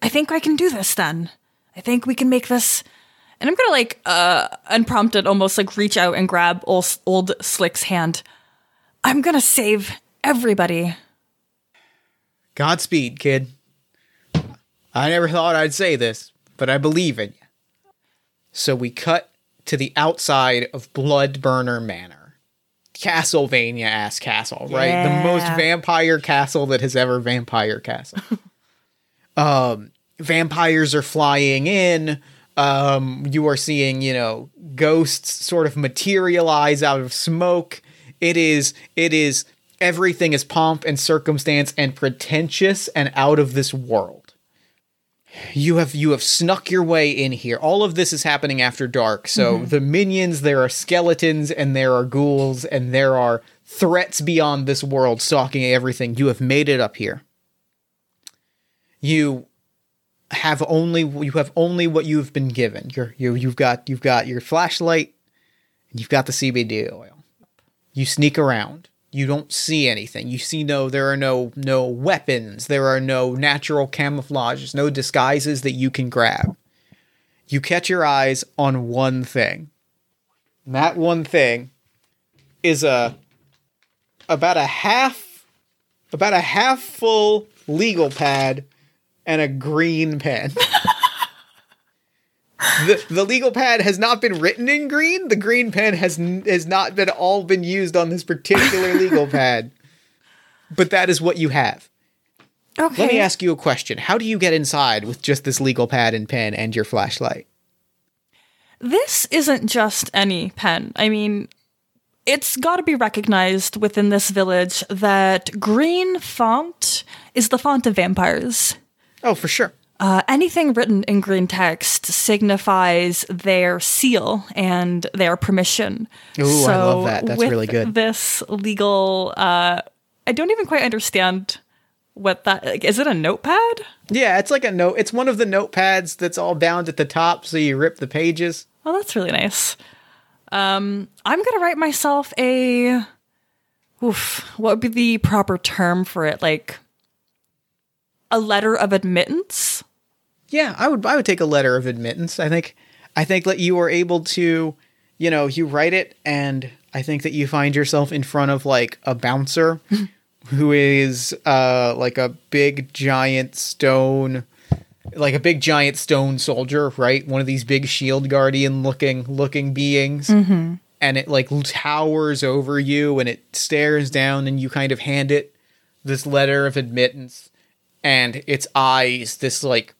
I think I can do this then. I think we can make this. And I'm gonna like uh unprompted almost like reach out and grab old, old Slick's hand. I'm gonna save everybody. Godspeed, kid. I never thought I'd say this, but I believe in you. So we cut to the outside of Bloodburner Manor. Castlevania ass castle, right? The most vampire castle that has ever vampire castle. *laughs* um vampires are flying in. Um you are seeing, you know, ghosts sort of materialize out of smoke. It is it is everything is pomp and circumstance and pretentious and out of this world. You have you have snuck your way in here. All of this is happening after dark. So the minions, there are skeletons and there are ghouls and there are threats beyond this world stalking everything. You have made it up here. You have only you have only what you've been given. You're you you've got you've got your flashlight and you've got the CBD oil. You sneak around. You don't see anything. You see no there are no no weapons. There are no natural camouflages, no disguises that you can grab. You catch your eyes on one thing. And that one thing is a about a half about a half full legal pad and a green pen. the, the legal pad has not been written in green. The green pen has n- has not been all been used on this particular *laughs* legal pad. But that is what you have. Okay. Let me ask you a question. How do you get inside with just this legal pad and pen and your flashlight? This isn't just any pen. I mean, it's got to be recognized within this village that green font is the font of vampires. Oh, for sure. Uh, anything written in green text signifies their seal and their permission. Ooh, I love that. That's really good. This legal, uh, I don't even quite understand what that like, is. It a notepad? Yeah, it's like a note. It's one of the notepads that's all bound at the top, so you rip the pages. Oh, that's really nice. Um, I'm gonna write myself a. Oof, what would be the proper term for it? Like a letter of admittance. Yeah, I would. I would take a letter of admittance. I think. I think that you are able to, you know, you write it, and I think that you find yourself in front of like a bouncer, *laughs* who is uh like a big giant stone, like a big giant stone soldier, right? One of these big shield guardian looking looking beings. And it like towers over you, and it stares down, and you kind of hand it this letter of admittance and its eyes, this like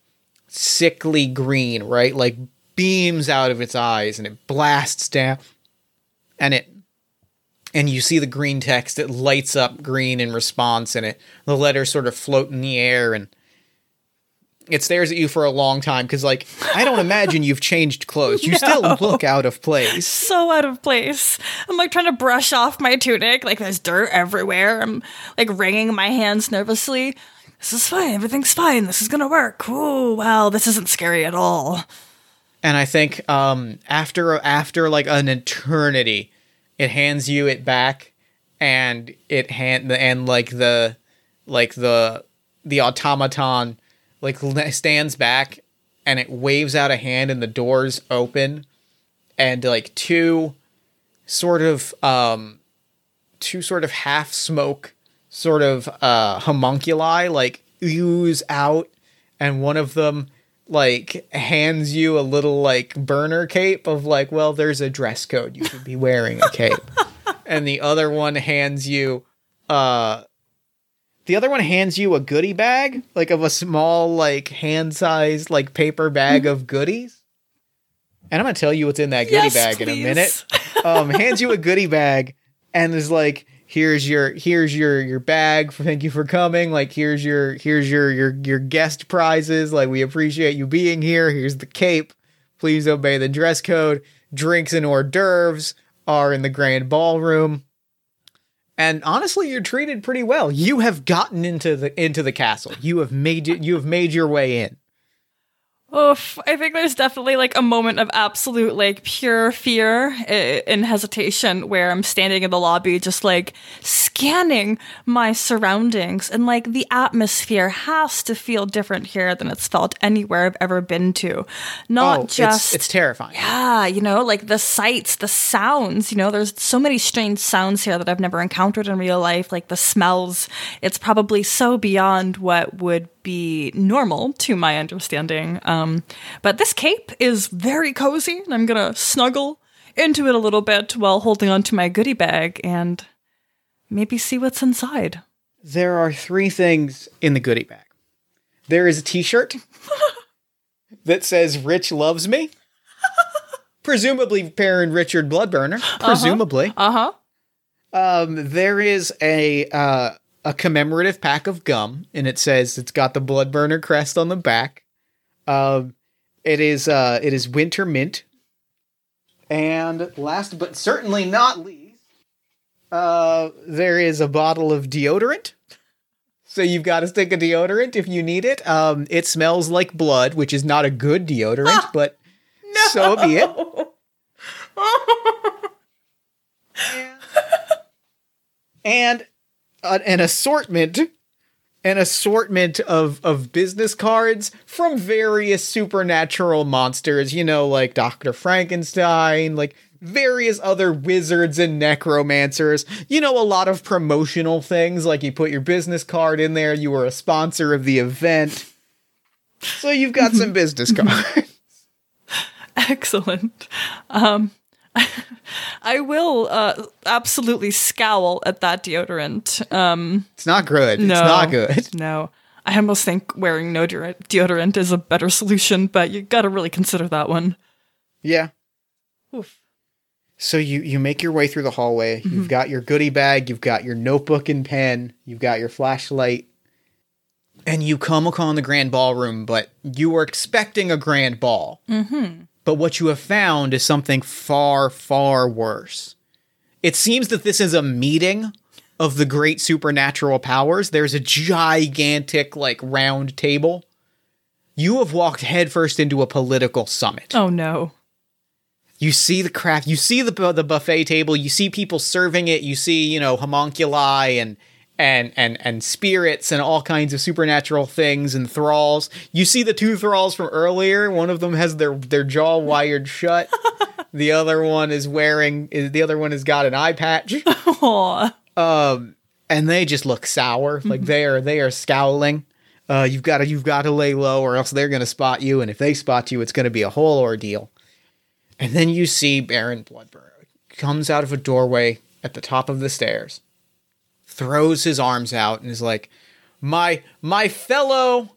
sickly green, right? Like beams out of its eyes and it blasts down and it and you see the green text it lights up green in response and it the letters sort of float in the air and it stares at you for a long time because like i don't imagine you've changed clothes you *laughs* still look out of place *laughs* So out of place. I'm like trying to brush off my tunic. Like there's dirt everywhere. I'm like wringing my hands nervously. This is fine. Everything's fine. This is gonna work. Oh wow, this isn't scary at all. and I think um, after after like an eternity, it hands you it back, and it hand and like the like the the automaton like stands back, and it waves out a hand, and the doors open, and like two sort of um two sort of half smoke sort of uh homunculi like ooze out and one of them like hands you a little like burner cape of like well there's a dress code you should be wearing a cape. *laughs* And the other one hands you uh the other one hands you a goodie bag like of a small like hand-sized like paper bag of goodies. And i'm gonna tell you what's in that goodie Yes, bag in a minute. *laughs* um hands you a goodie bag and is like here's your here's your your bag. Thank you for coming. Like here's your here's your your your guest prizes. Like we appreciate you being here. Here's the cape. Please obey the dress code. Drinks and hors d'oeuvres are in the grand ballroom. And honestly you're treated pretty well. You have gotten into the into the castle. You have made it you have made your way in Oof, I think there's definitely like a moment of absolute like pure fear eh, and hesitation where I'm standing in the lobby just like scanning my surroundings and like the atmosphere has to feel different here than it's felt anywhere I've ever been to. Not oh it's- just it's, terrifying yeah, you know, like the sights, the sounds, you know, there's so many strange sounds here that I've never encountered in real life, like the smells. It's probably so beyond what would be normal to my understanding. Um, but this cape is very cozy, and I'm gonna snuggle into it a little bit while holding onto my goodie bag and maybe see what's inside. There are three things in the goodie bag. There is a t-shirt *laughs* that says Rich loves me. Presumably Baron Richard Bloodburner. Presumably. Uh huh. Um, there is a uh, a commemorative pack of gum, and it says it's got the Bloodburner crest on the back. Um, it is uh, it is winter mint. And last but certainly not least, uh, there is a bottle of deodorant. So you've got a stick of deodorant if you need it. Um, it smells like blood, which is not a good deodorant, but so be it. *laughs* and an assortment an assortment of of business cards from various supernatural monsters, you know, like Dr. Frankenstein, like various other wizards and necromancers. You know, a lot of promotional things like you put your business card in there, you were a sponsor of the event. So you've got some *laughs* business cards. Excellent. Um, *laughs* I will uh, absolutely scowl at that deodorant. Um, It's not good. no, It's not good. *laughs* No, I almost think wearing no deodorant, deodorant is a better solution, but you got to really consider that one. Yeah. Oof. So you you make your way through the hallway. You've got your goodie bag, you've got your notebook and pen, you've got your flashlight, and you come upon the grand ballroom. But you were expecting a grand ball. Mm-hmm. But what you have found is something far far worse. It seems that this is a meeting of the great supernatural powers. There's a gigantic like round table. You have walked headfirst into a political summit Oh no. you see the craft you see the the buffet table you see people serving it you see you know homunculi and and and and spirits and all kinds of supernatural things and thralls. You see the two thralls from earlier? One of them has their their jaw wired shut. *laughs* The other one is wearing is the other one has got an eye patch. *laughs* Aw. and they just look sour. Like they are they are scowling. Uh, you've got to you've got to lay low or else they're going to spot you. And if they spot you it's going to be a whole ordeal. And then you see baron bloodburner comes out of a doorway at the top of the stairs throws his arms out and is like my my fellow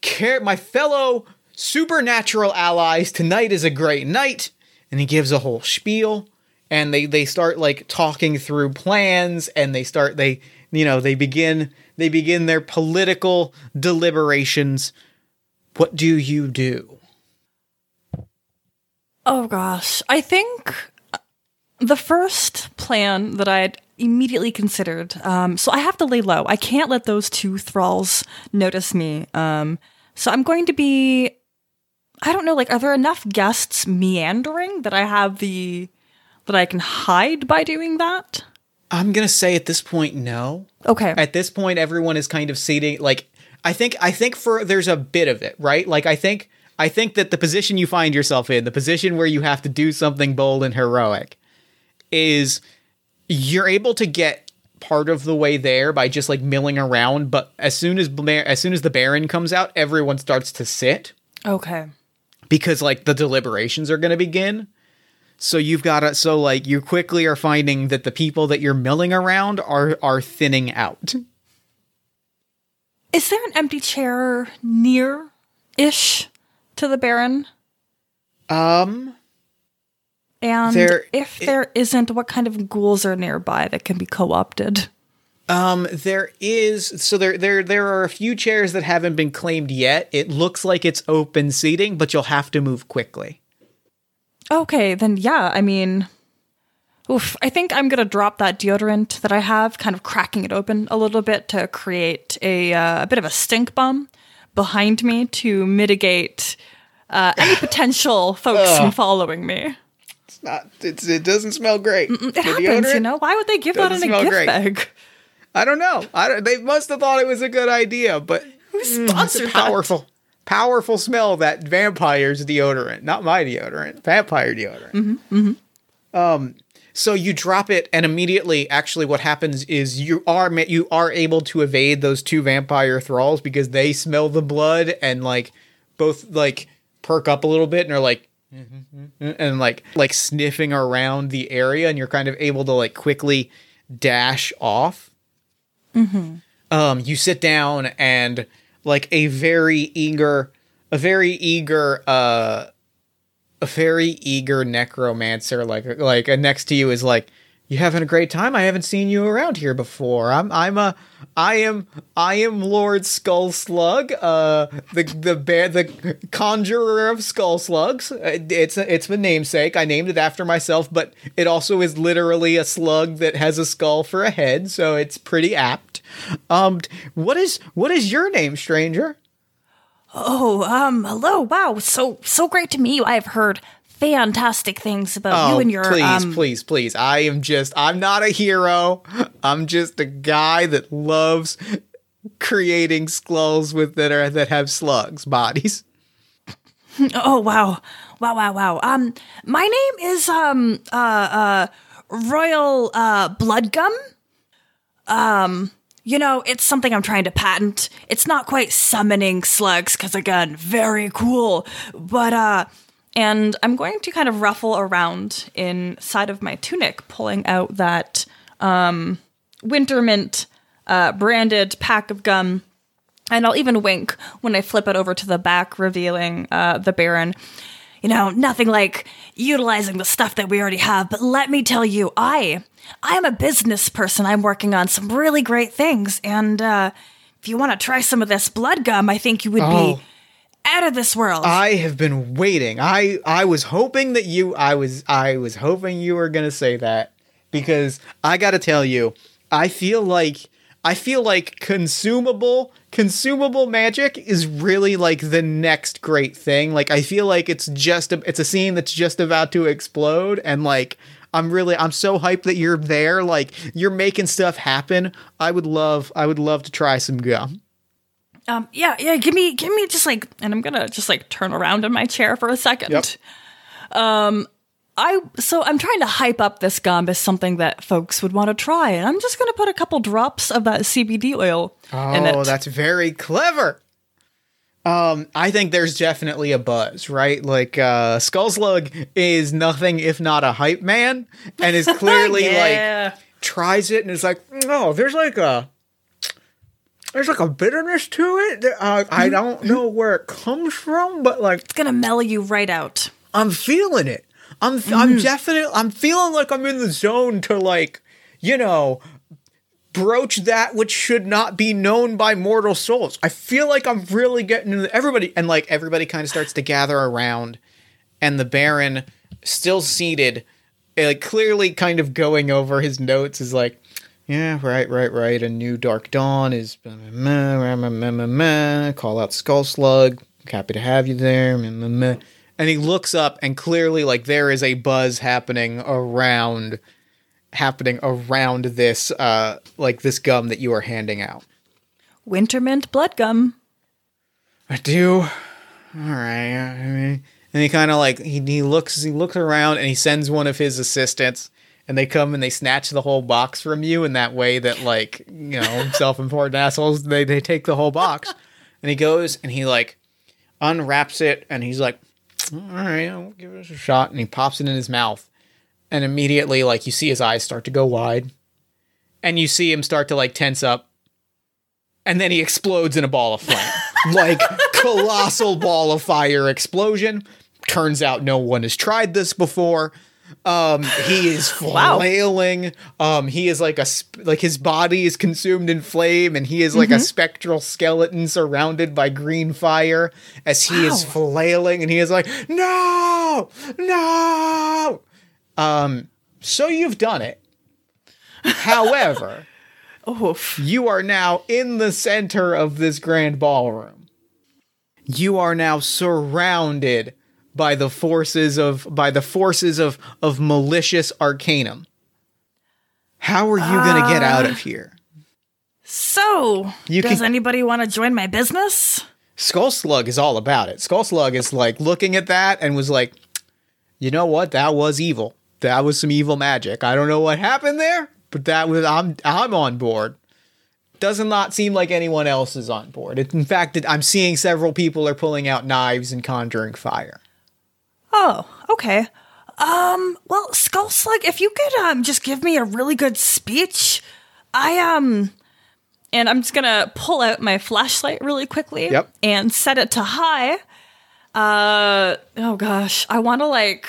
care my fellow supernatural allies tonight is a great night. And he gives a whole spiel and they they start like talking through plans and they start they you know they begin they begin their political deliberations. What do you do? Oh gosh. I think the first plan that I'd immediately considered. Um, so I have to lay low. I can't let those two thralls notice me. Um, so I'm going to be. I don't know. Like, are there enough guests meandering that I have the that I can hide by doing that? i'm gonna say at this point no Okay. at this point everyone is kind of seating like i think i think for there's a bit of it right like i think i think that the position you find yourself in the position where you have to do something bold and heroic is you're able to get part of the way there by just like milling around but as soon as as soon as the baron comes out everyone starts to sit okay. because like the deliberations are going to begin so you've got to so like you quickly are finding that the people that you're milling around are are thinning out Is there an empty chair near ish to the Baron? um And There- if there isn't, what kind of ghouls are nearby that can be co opted? Um, there is so there there there are a few chairs that haven't been claimed yet. It looks like it's open seating, but you'll have to move quickly. Okay, then yeah, I mean, oof, I think I'm gonna drop that deodorant that I have, kind of cracking it open a little bit to create a, uh, a bit of a stink bomb behind me to mitigate uh, any *laughs* potential folks from following me. Not. It's, it doesn't smell great. It happens, you know. Why would they give that in a gift great. bag? I don't know. I don't, they must have thought it was a good idea, but it's a sponsored that? powerful, powerful smell that vampire's deodorant, not my deodorant, vampire deodorant. Mm-hmm, Um, so you drop it, and immediately, actually, what happens is you are you are able to evade those two vampire thralls because they smell the blood and like both like perk up a little bit and are like and like like sniffing around the area, and you're kind of able to like quickly dash off. Um you sit down and like a very eager a very eager uh a very eager necromancer like like uh, next to you is like you having a great time? I haven't seen you around here before. I'm i'm a i am i am lord skull slug uh the the bear the conjurer of skull slugs. Uh, it's a, it's the namesake. I named it after myself but it also is literally a slug that has a skull for a head so it's pretty apt. Um what is what is your name stranger? Oh, um, hello. Wow, so so great to meet you. I have heard fantastic things about you and your Oh, please, um, please, please. I am just, I'm not a hero. I'm just a guy that loves creating skulls with that are that have slugs bodies. *laughs* Oh wow. Wow wow wow. Um my name is um uh uh Royal uh Bloodgum. Um you know, it's something I'm trying to patent. It's not quite summoning slugs cuz again, very cool. But uh and I'm going to kind of ruffle around inside of my tunic pulling out that um Wintermint uh branded pack of gum and I'll even wink when I flip it over to the back, revealing uh, the Baron. You know, nothing like utilizing the stuff that we already have, but let me tell you, I I am a business person. I'm working on some really great things, and uh, if you want to try some of this blood gum, I think you would Oh. be out of this world. I have been waiting. I I was hoping that you I was I was hoping you were going to say that because I got to tell you, I feel like I feel like consumable consumable magic is really like the next great thing. Like I feel like it's just a, it's a scene that's just about to explode and like I'm really I'm so hyped that you're there like you're making stuff happen. I would love I would love to try some gum. Um, yeah, yeah. Give me, give me just like, and I'm gonna just like turn around in my chair for a second. Yep. Um, I so I'm trying to hype up this gum as something that folks would want to try, and I'm just gonna put a couple drops of that CBD oil. Oh, that's very clever. Um, I think there's definitely a buzz, right? Like, uh, Skullslug is nothing if not a hype man, and is *laughs* clearly Yeah. like tries it and is like, oh, there's like a there's like a bitterness to it. that, Uh, I don't know where it comes from, but like it's gonna mellow you right out. I'm feeling it. I'm Mm-hmm. I'm definitely I'm feeling like I'm in the zone to like, you know, broach that which should not be known by mortal souls. I feel like I'm really getting into everybody and like everybody kind of starts to gather around and the baron still seated like clearly kind of going over his notes is like yeah, right, right, right. A new dark dawn is call out Skull Slug. Happy to have you there. And he looks up and clearly like there is a buzz happening around happening around this uh like this gum that you are handing out. Wintermint blood gum. I do. All right. I mean, and he kind of like he, he looks he looks around and he sends one of his assistants and they come and they snatch the whole box from you in that way that like you know *laughs* self-important assholes they they take the whole box and he goes and he like unwraps it and he's like all right I'll give it a shot and he pops it in his mouth and immediately like you see his eyes start to go wide and you see him start to like tense up and then he explodes in a ball of flame. *laughs* like colossal ball of fire explosion. Turns out no one has tried this before. Um, he is *laughs* Wow. flailing. Um, he is like a sp- like his body is consumed in flame, and he is like a spectral skeleton surrounded by green fire as he is flailing, and he is like, no, no. Um, so you've done it. However *laughs* Oof. you are now in the center of this grand ballroom. You are now surrounded by the forces of by the forces of of malicious arcanum. How are you going to get out of uh, here? So, You does can- anybody want to join my business? Skull Slug is all about it. Skull Slug is like looking at that and was like, "You know what? That was evil. That was some evil magic. I don't know what happened there, but that was I'm I'm on board." Does not seem like anyone else is on board. It, in fact, it, I'm seeing several people are pulling out knives and conjuring fire. Oh, okay. Um, well, Skull Slug, if you could um just give me a really good speech, I um and I'm just gonna pull out my flashlight really quickly Yep. and set it to high. Uh oh gosh, I wanna like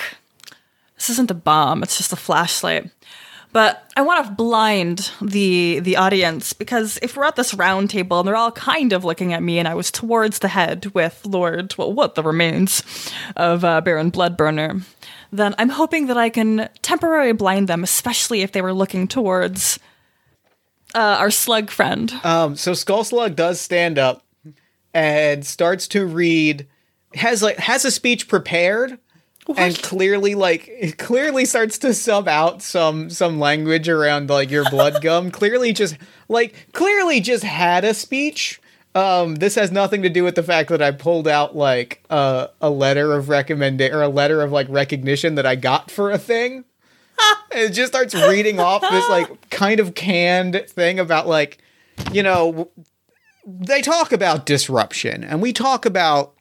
this isn't a bomb, it's just a flashlight. But I want to blind the the audience because if we're at this round table and they're all kind of looking at me, and I was towards the head with Lord, well, what the remains of uh, Baron Bloodburner, then I'm hoping that I can temporarily blind them, especially if they were looking towards uh, our slug friend. Um, so Skull Slug does stand up and starts to read. Has like has a speech prepared, and clearly like it clearly starts to sub out some some language around like your blood *laughs* gum. clearly just like clearly just had a speech. Um, this has nothing to do with the fact that I pulled out like uh, a letter of recommend or a letter of like recognition that I got for a thing. *laughs* it just starts reading off this like kind of canned thing about like you know they talk about disruption and we talk about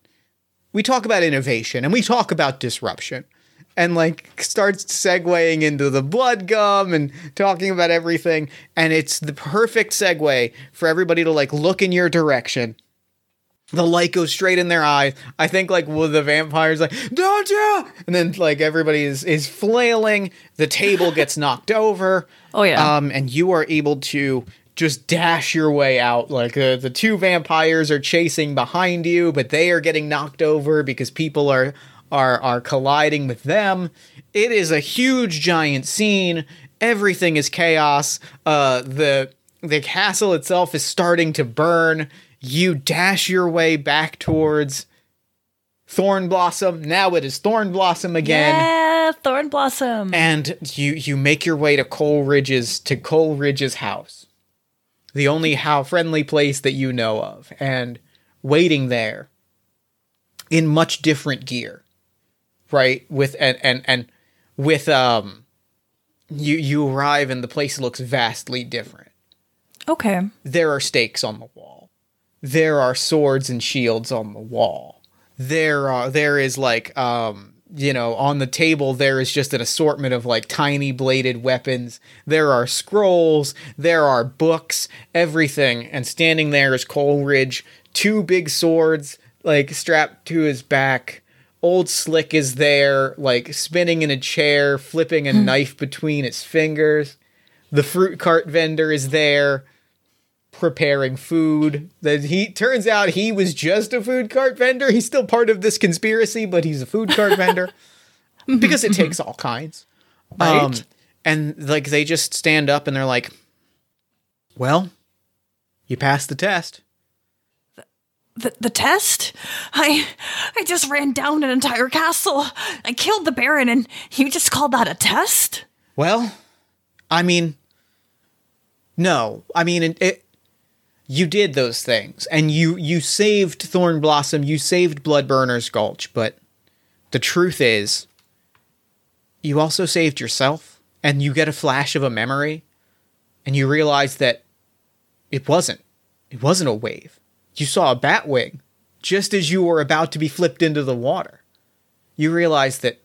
we talk about innovation and we talk about disruption and like starts segueing into the blood gum and talking about everything and it's the perfect segue for everybody to like look in your direction the light goes straight in their eye. I think like well, the vampires like don't you, and then like everybody is is flailing. The table gets *laughs* knocked over. Oh, yeah. Um, and you are able to just dash your way out. Like uh, the two vampires are chasing behind you, but they are getting knocked over because people are are are colliding with them. It is a huge giant scene. Everything is chaos. Uh, the the castle itself is starting to burn. You dash your way back towards Thorn Blossom. Now it is Thorn Blossom again Yeah, Thorn Blossom. and you you make your way to Coleridge's to Coleridge's house, the only how friendly place that you know of, and waiting there in much different gear, right? With and and and with um, you you arrive and the place looks vastly different. okay. There are stakes on the wall. There are swords and shields on the wall. There are there is like um you know on the table there is just an assortment of like tiny bladed weapons. There are scrolls, there are books, everything. And standing there is Coleridge, two big swords like strapped to his back. Old Slick is there, like spinning in a chair, flipping a hmm. knife between its fingers. The fruit cart vendor is there preparing food. That he turns out he was just a food cart vendor. He's still part of this conspiracy, but he's a food cart vendor *laughs* because it takes all kinds. Right. Um, and like they just stand up and they're like, "Well, you passed the test." The, the test? I I just ran down an entire castle. I killed the Baron, and you just called that a test? Well, I mean, no, I mean it. it you did those things, and you you saved Thorn Blossom, you saved Bloodburner's Gulch, but the truth is, you also saved yourself, and you get a flash of a memory, and you realize that it wasn't, it wasn't a wave. You saw a bat wing, just as you were about to be flipped into the water. You realize that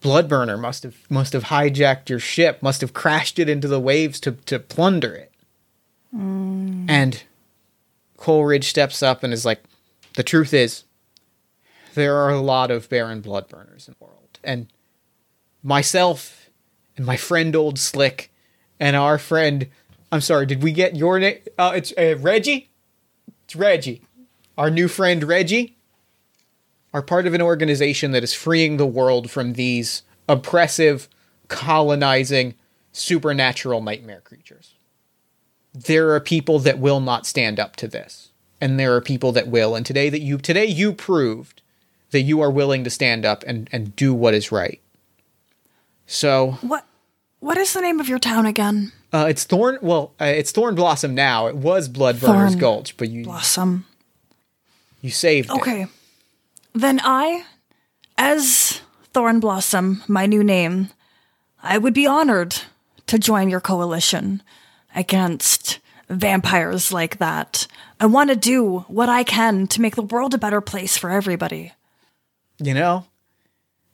Bloodburner must have must have hijacked your ship, must have crashed it into the waves to to plunder it. And Coleridge steps up and is like, "The truth is, there are a lot of Baron Bloodburners in the world, and myself and my friend Old Slick and our friend, I'm sorry, did we get your name? Uh, it's uh, Reggie. It's Reggie, our new friend Reggie." are part of an organization that is freeing the world from these oppressive, colonizing, supernatural nightmare creatures. There are people that will not stand up to this, and there are people that will. And today that you today you proved that you are willing to stand up and, and do what is right. So What what is the name of your town again? uh, it's Thorn. Well, uh, it's Thorn Blossom now. It was Bloodburner's Gulch, but you Blossom. you saved it. Okay. Then I, as Thorn Blossom, my new name, I would be honored to join your coalition against vampires like that. I want to do what I can to make the world a better place for everybody. You know,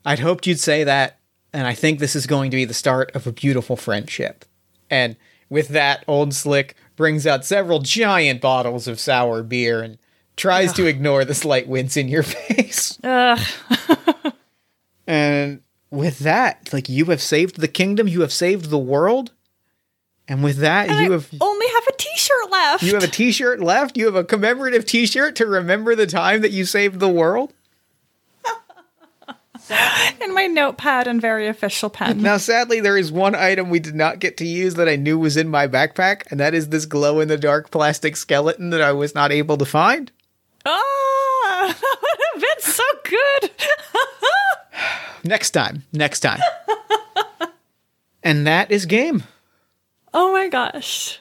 I'd hoped you'd say that, and I think this is going to be the start of a beautiful friendship. And with that, Old Slick brings out several giant bottles of sour beer and tries to ignore the slight wince in your *laughs* face. Ugh. And with that, like you have saved the kingdom, you have saved the world. And with that, you I have only have a t-shirt left. you have a t-shirt left. You have a commemorative t-shirt to remember the time that you saved the world. *laughs* in my notepad and very official pen. Now, sadly, there is one item we did not get to use that I knew was in my backpack, and that is this glow in the dark plastic skeleton that I was not able to find. Ah, *laughs* that would have been so good. *laughs* Next time. Next time. and that is game. Oh my gosh.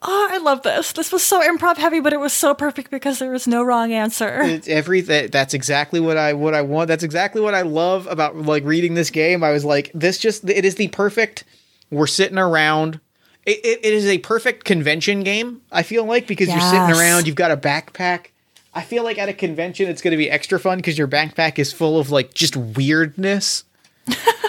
Oh, I love this. This was so improv heavy, but it was so perfect because there was no wrong answer. It's every that's exactly what I what I want. That's exactly what I love about like reading this game. I was like, this just it is the perfect. We're sitting around. It, it, it is a perfect convention game. I feel like because you're sitting around, you've got a backpack. I feel like at a convention, it's going to be extra fun because your backpack is full of like just weirdness. *laughs*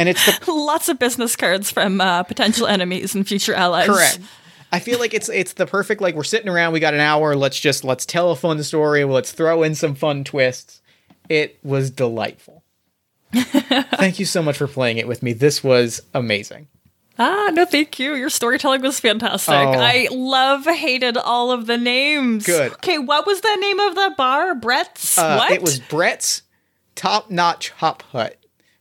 and it's the *laughs* Lots of business cards from uh, potential enemies and future allies. Correct. *laughs* I feel like it's it's the perfect like we're sitting around, we got an hour, let's just let's tell a fun story, let's throw in some fun twists. It was delightful. *laughs* Thank you so much for playing it with me. This was amazing. Ah, no, thank you. Your storytelling was fantastic. Oh. I love, hated all of the names. Good. Okay, what was the name of the bar? Brett's? Uh, what? It was Brett's Top Notch Hop Hut.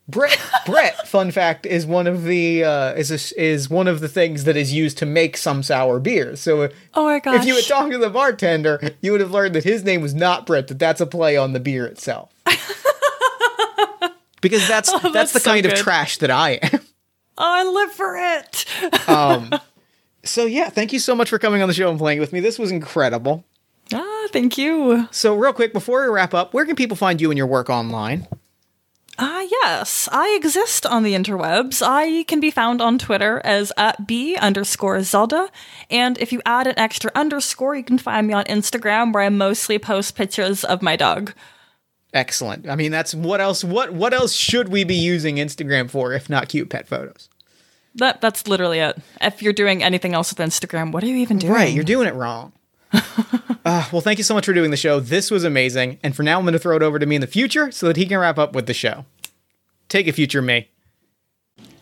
Brett, Brett, fun fact, is one of the uh, is a, is one of the things that is used to make some sour beers. So Oh my gosh. if you had talked to the bartender, you would have learned that his name was not Brett. That that's a play on the beer itself. *laughs* because that's that's, Oh, that's the so kind of trash that I am. Oh, I live for it. *laughs* Um, *laughs* so yeah, thank you so much for coming on the show and playing with me. This was incredible. ah, thank you. So real quick before we wrap up, where can people find you and your work online? Ah, yes. I exist on the interwebs. I can be found on Twitter as at B underscore Zelda. And if you add an extra underscore, you can find me on Instagram where I mostly post pictures of my dog. Excellent. I mean, that's what else? What what else should we be using Instagram for if not cute pet photos? That that's literally it. If you're doing anything else with Instagram, what are you even doing? Right, you're doing it wrong. *laughs* uh, well, thank you so much for doing the show. This was amazing. And for now, I'm going to throw it over to me in the future so that he can wrap up with the show. Take a future me.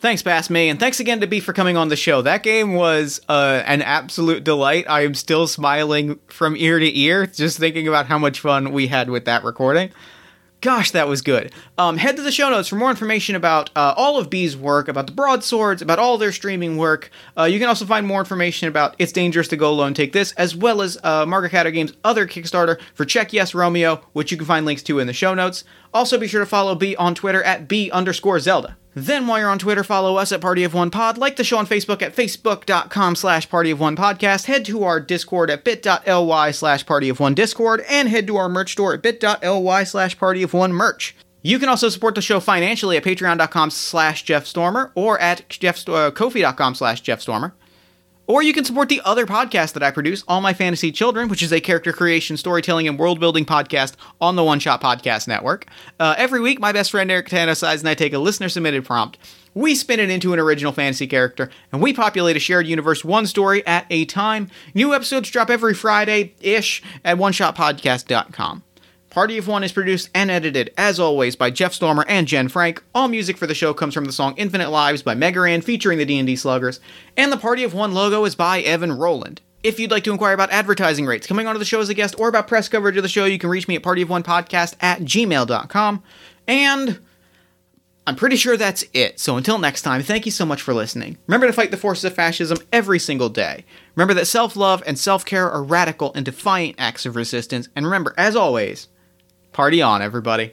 Thanks, Bass Me, and thanks again to B for coming on the show. That game was uh, an absolute delight. I am still smiling from ear to ear just thinking about how much fun we had with that recording. Gosh, that was good. Um, head to the show notes for more information about uh, all of B's work, about the broadswords, about all their streaming work. Uh, you can also find more information about It's Dangerous to Go Alone Take This, as well as uh, Margaret Catter Games' other Kickstarter for Check Yes Romeo, which you can find links to in the show notes. Also, be sure to follow B on Twitter at B underscore Zelda. Then, while you're on Twitter, follow us at Party of One Pod. Like the show on Facebook at facebook.com slash Party of One Podcast. Head to our Discord at bit.ly slash Party of One Discord. And head to our merch store at bit.ly slash Party of One Merch. You can also support the show financially at patreon.com slash Jeff Stormer or at Jeff, uh, slash Jeff Stormer. Or you can support the other podcast that I produce, All My Fantasy Children, which is a character creation, storytelling, and world building podcast on the One Shot Podcast Network. Uh, every week, my best friend Eric Tanosides and I take a listener submitted prompt. We spin it into an original fantasy character, and we populate a shared universe one story at a time. New episodes drop every Friday ish at oneshotpodcast.com. Party of One is produced and edited, as always, by Jeff Stormer and Jen Frank. All music for the show comes from the song Infinite Lives by Mega Ran featuring the D&D Sluggers, and the Party of One logo is by Evan Rowland. If you'd like to inquire about advertising rates, coming onto the show as a guest, or about press coverage of the show, you can reach me at partyofonepodcast at gmail.com. And I'm pretty sure that's it. So until next time, thank you so much for listening. Remember to fight the forces of fascism every single day. Remember that self love and self care are radical and defiant acts of resistance. And remember, as always, Party on, everybody.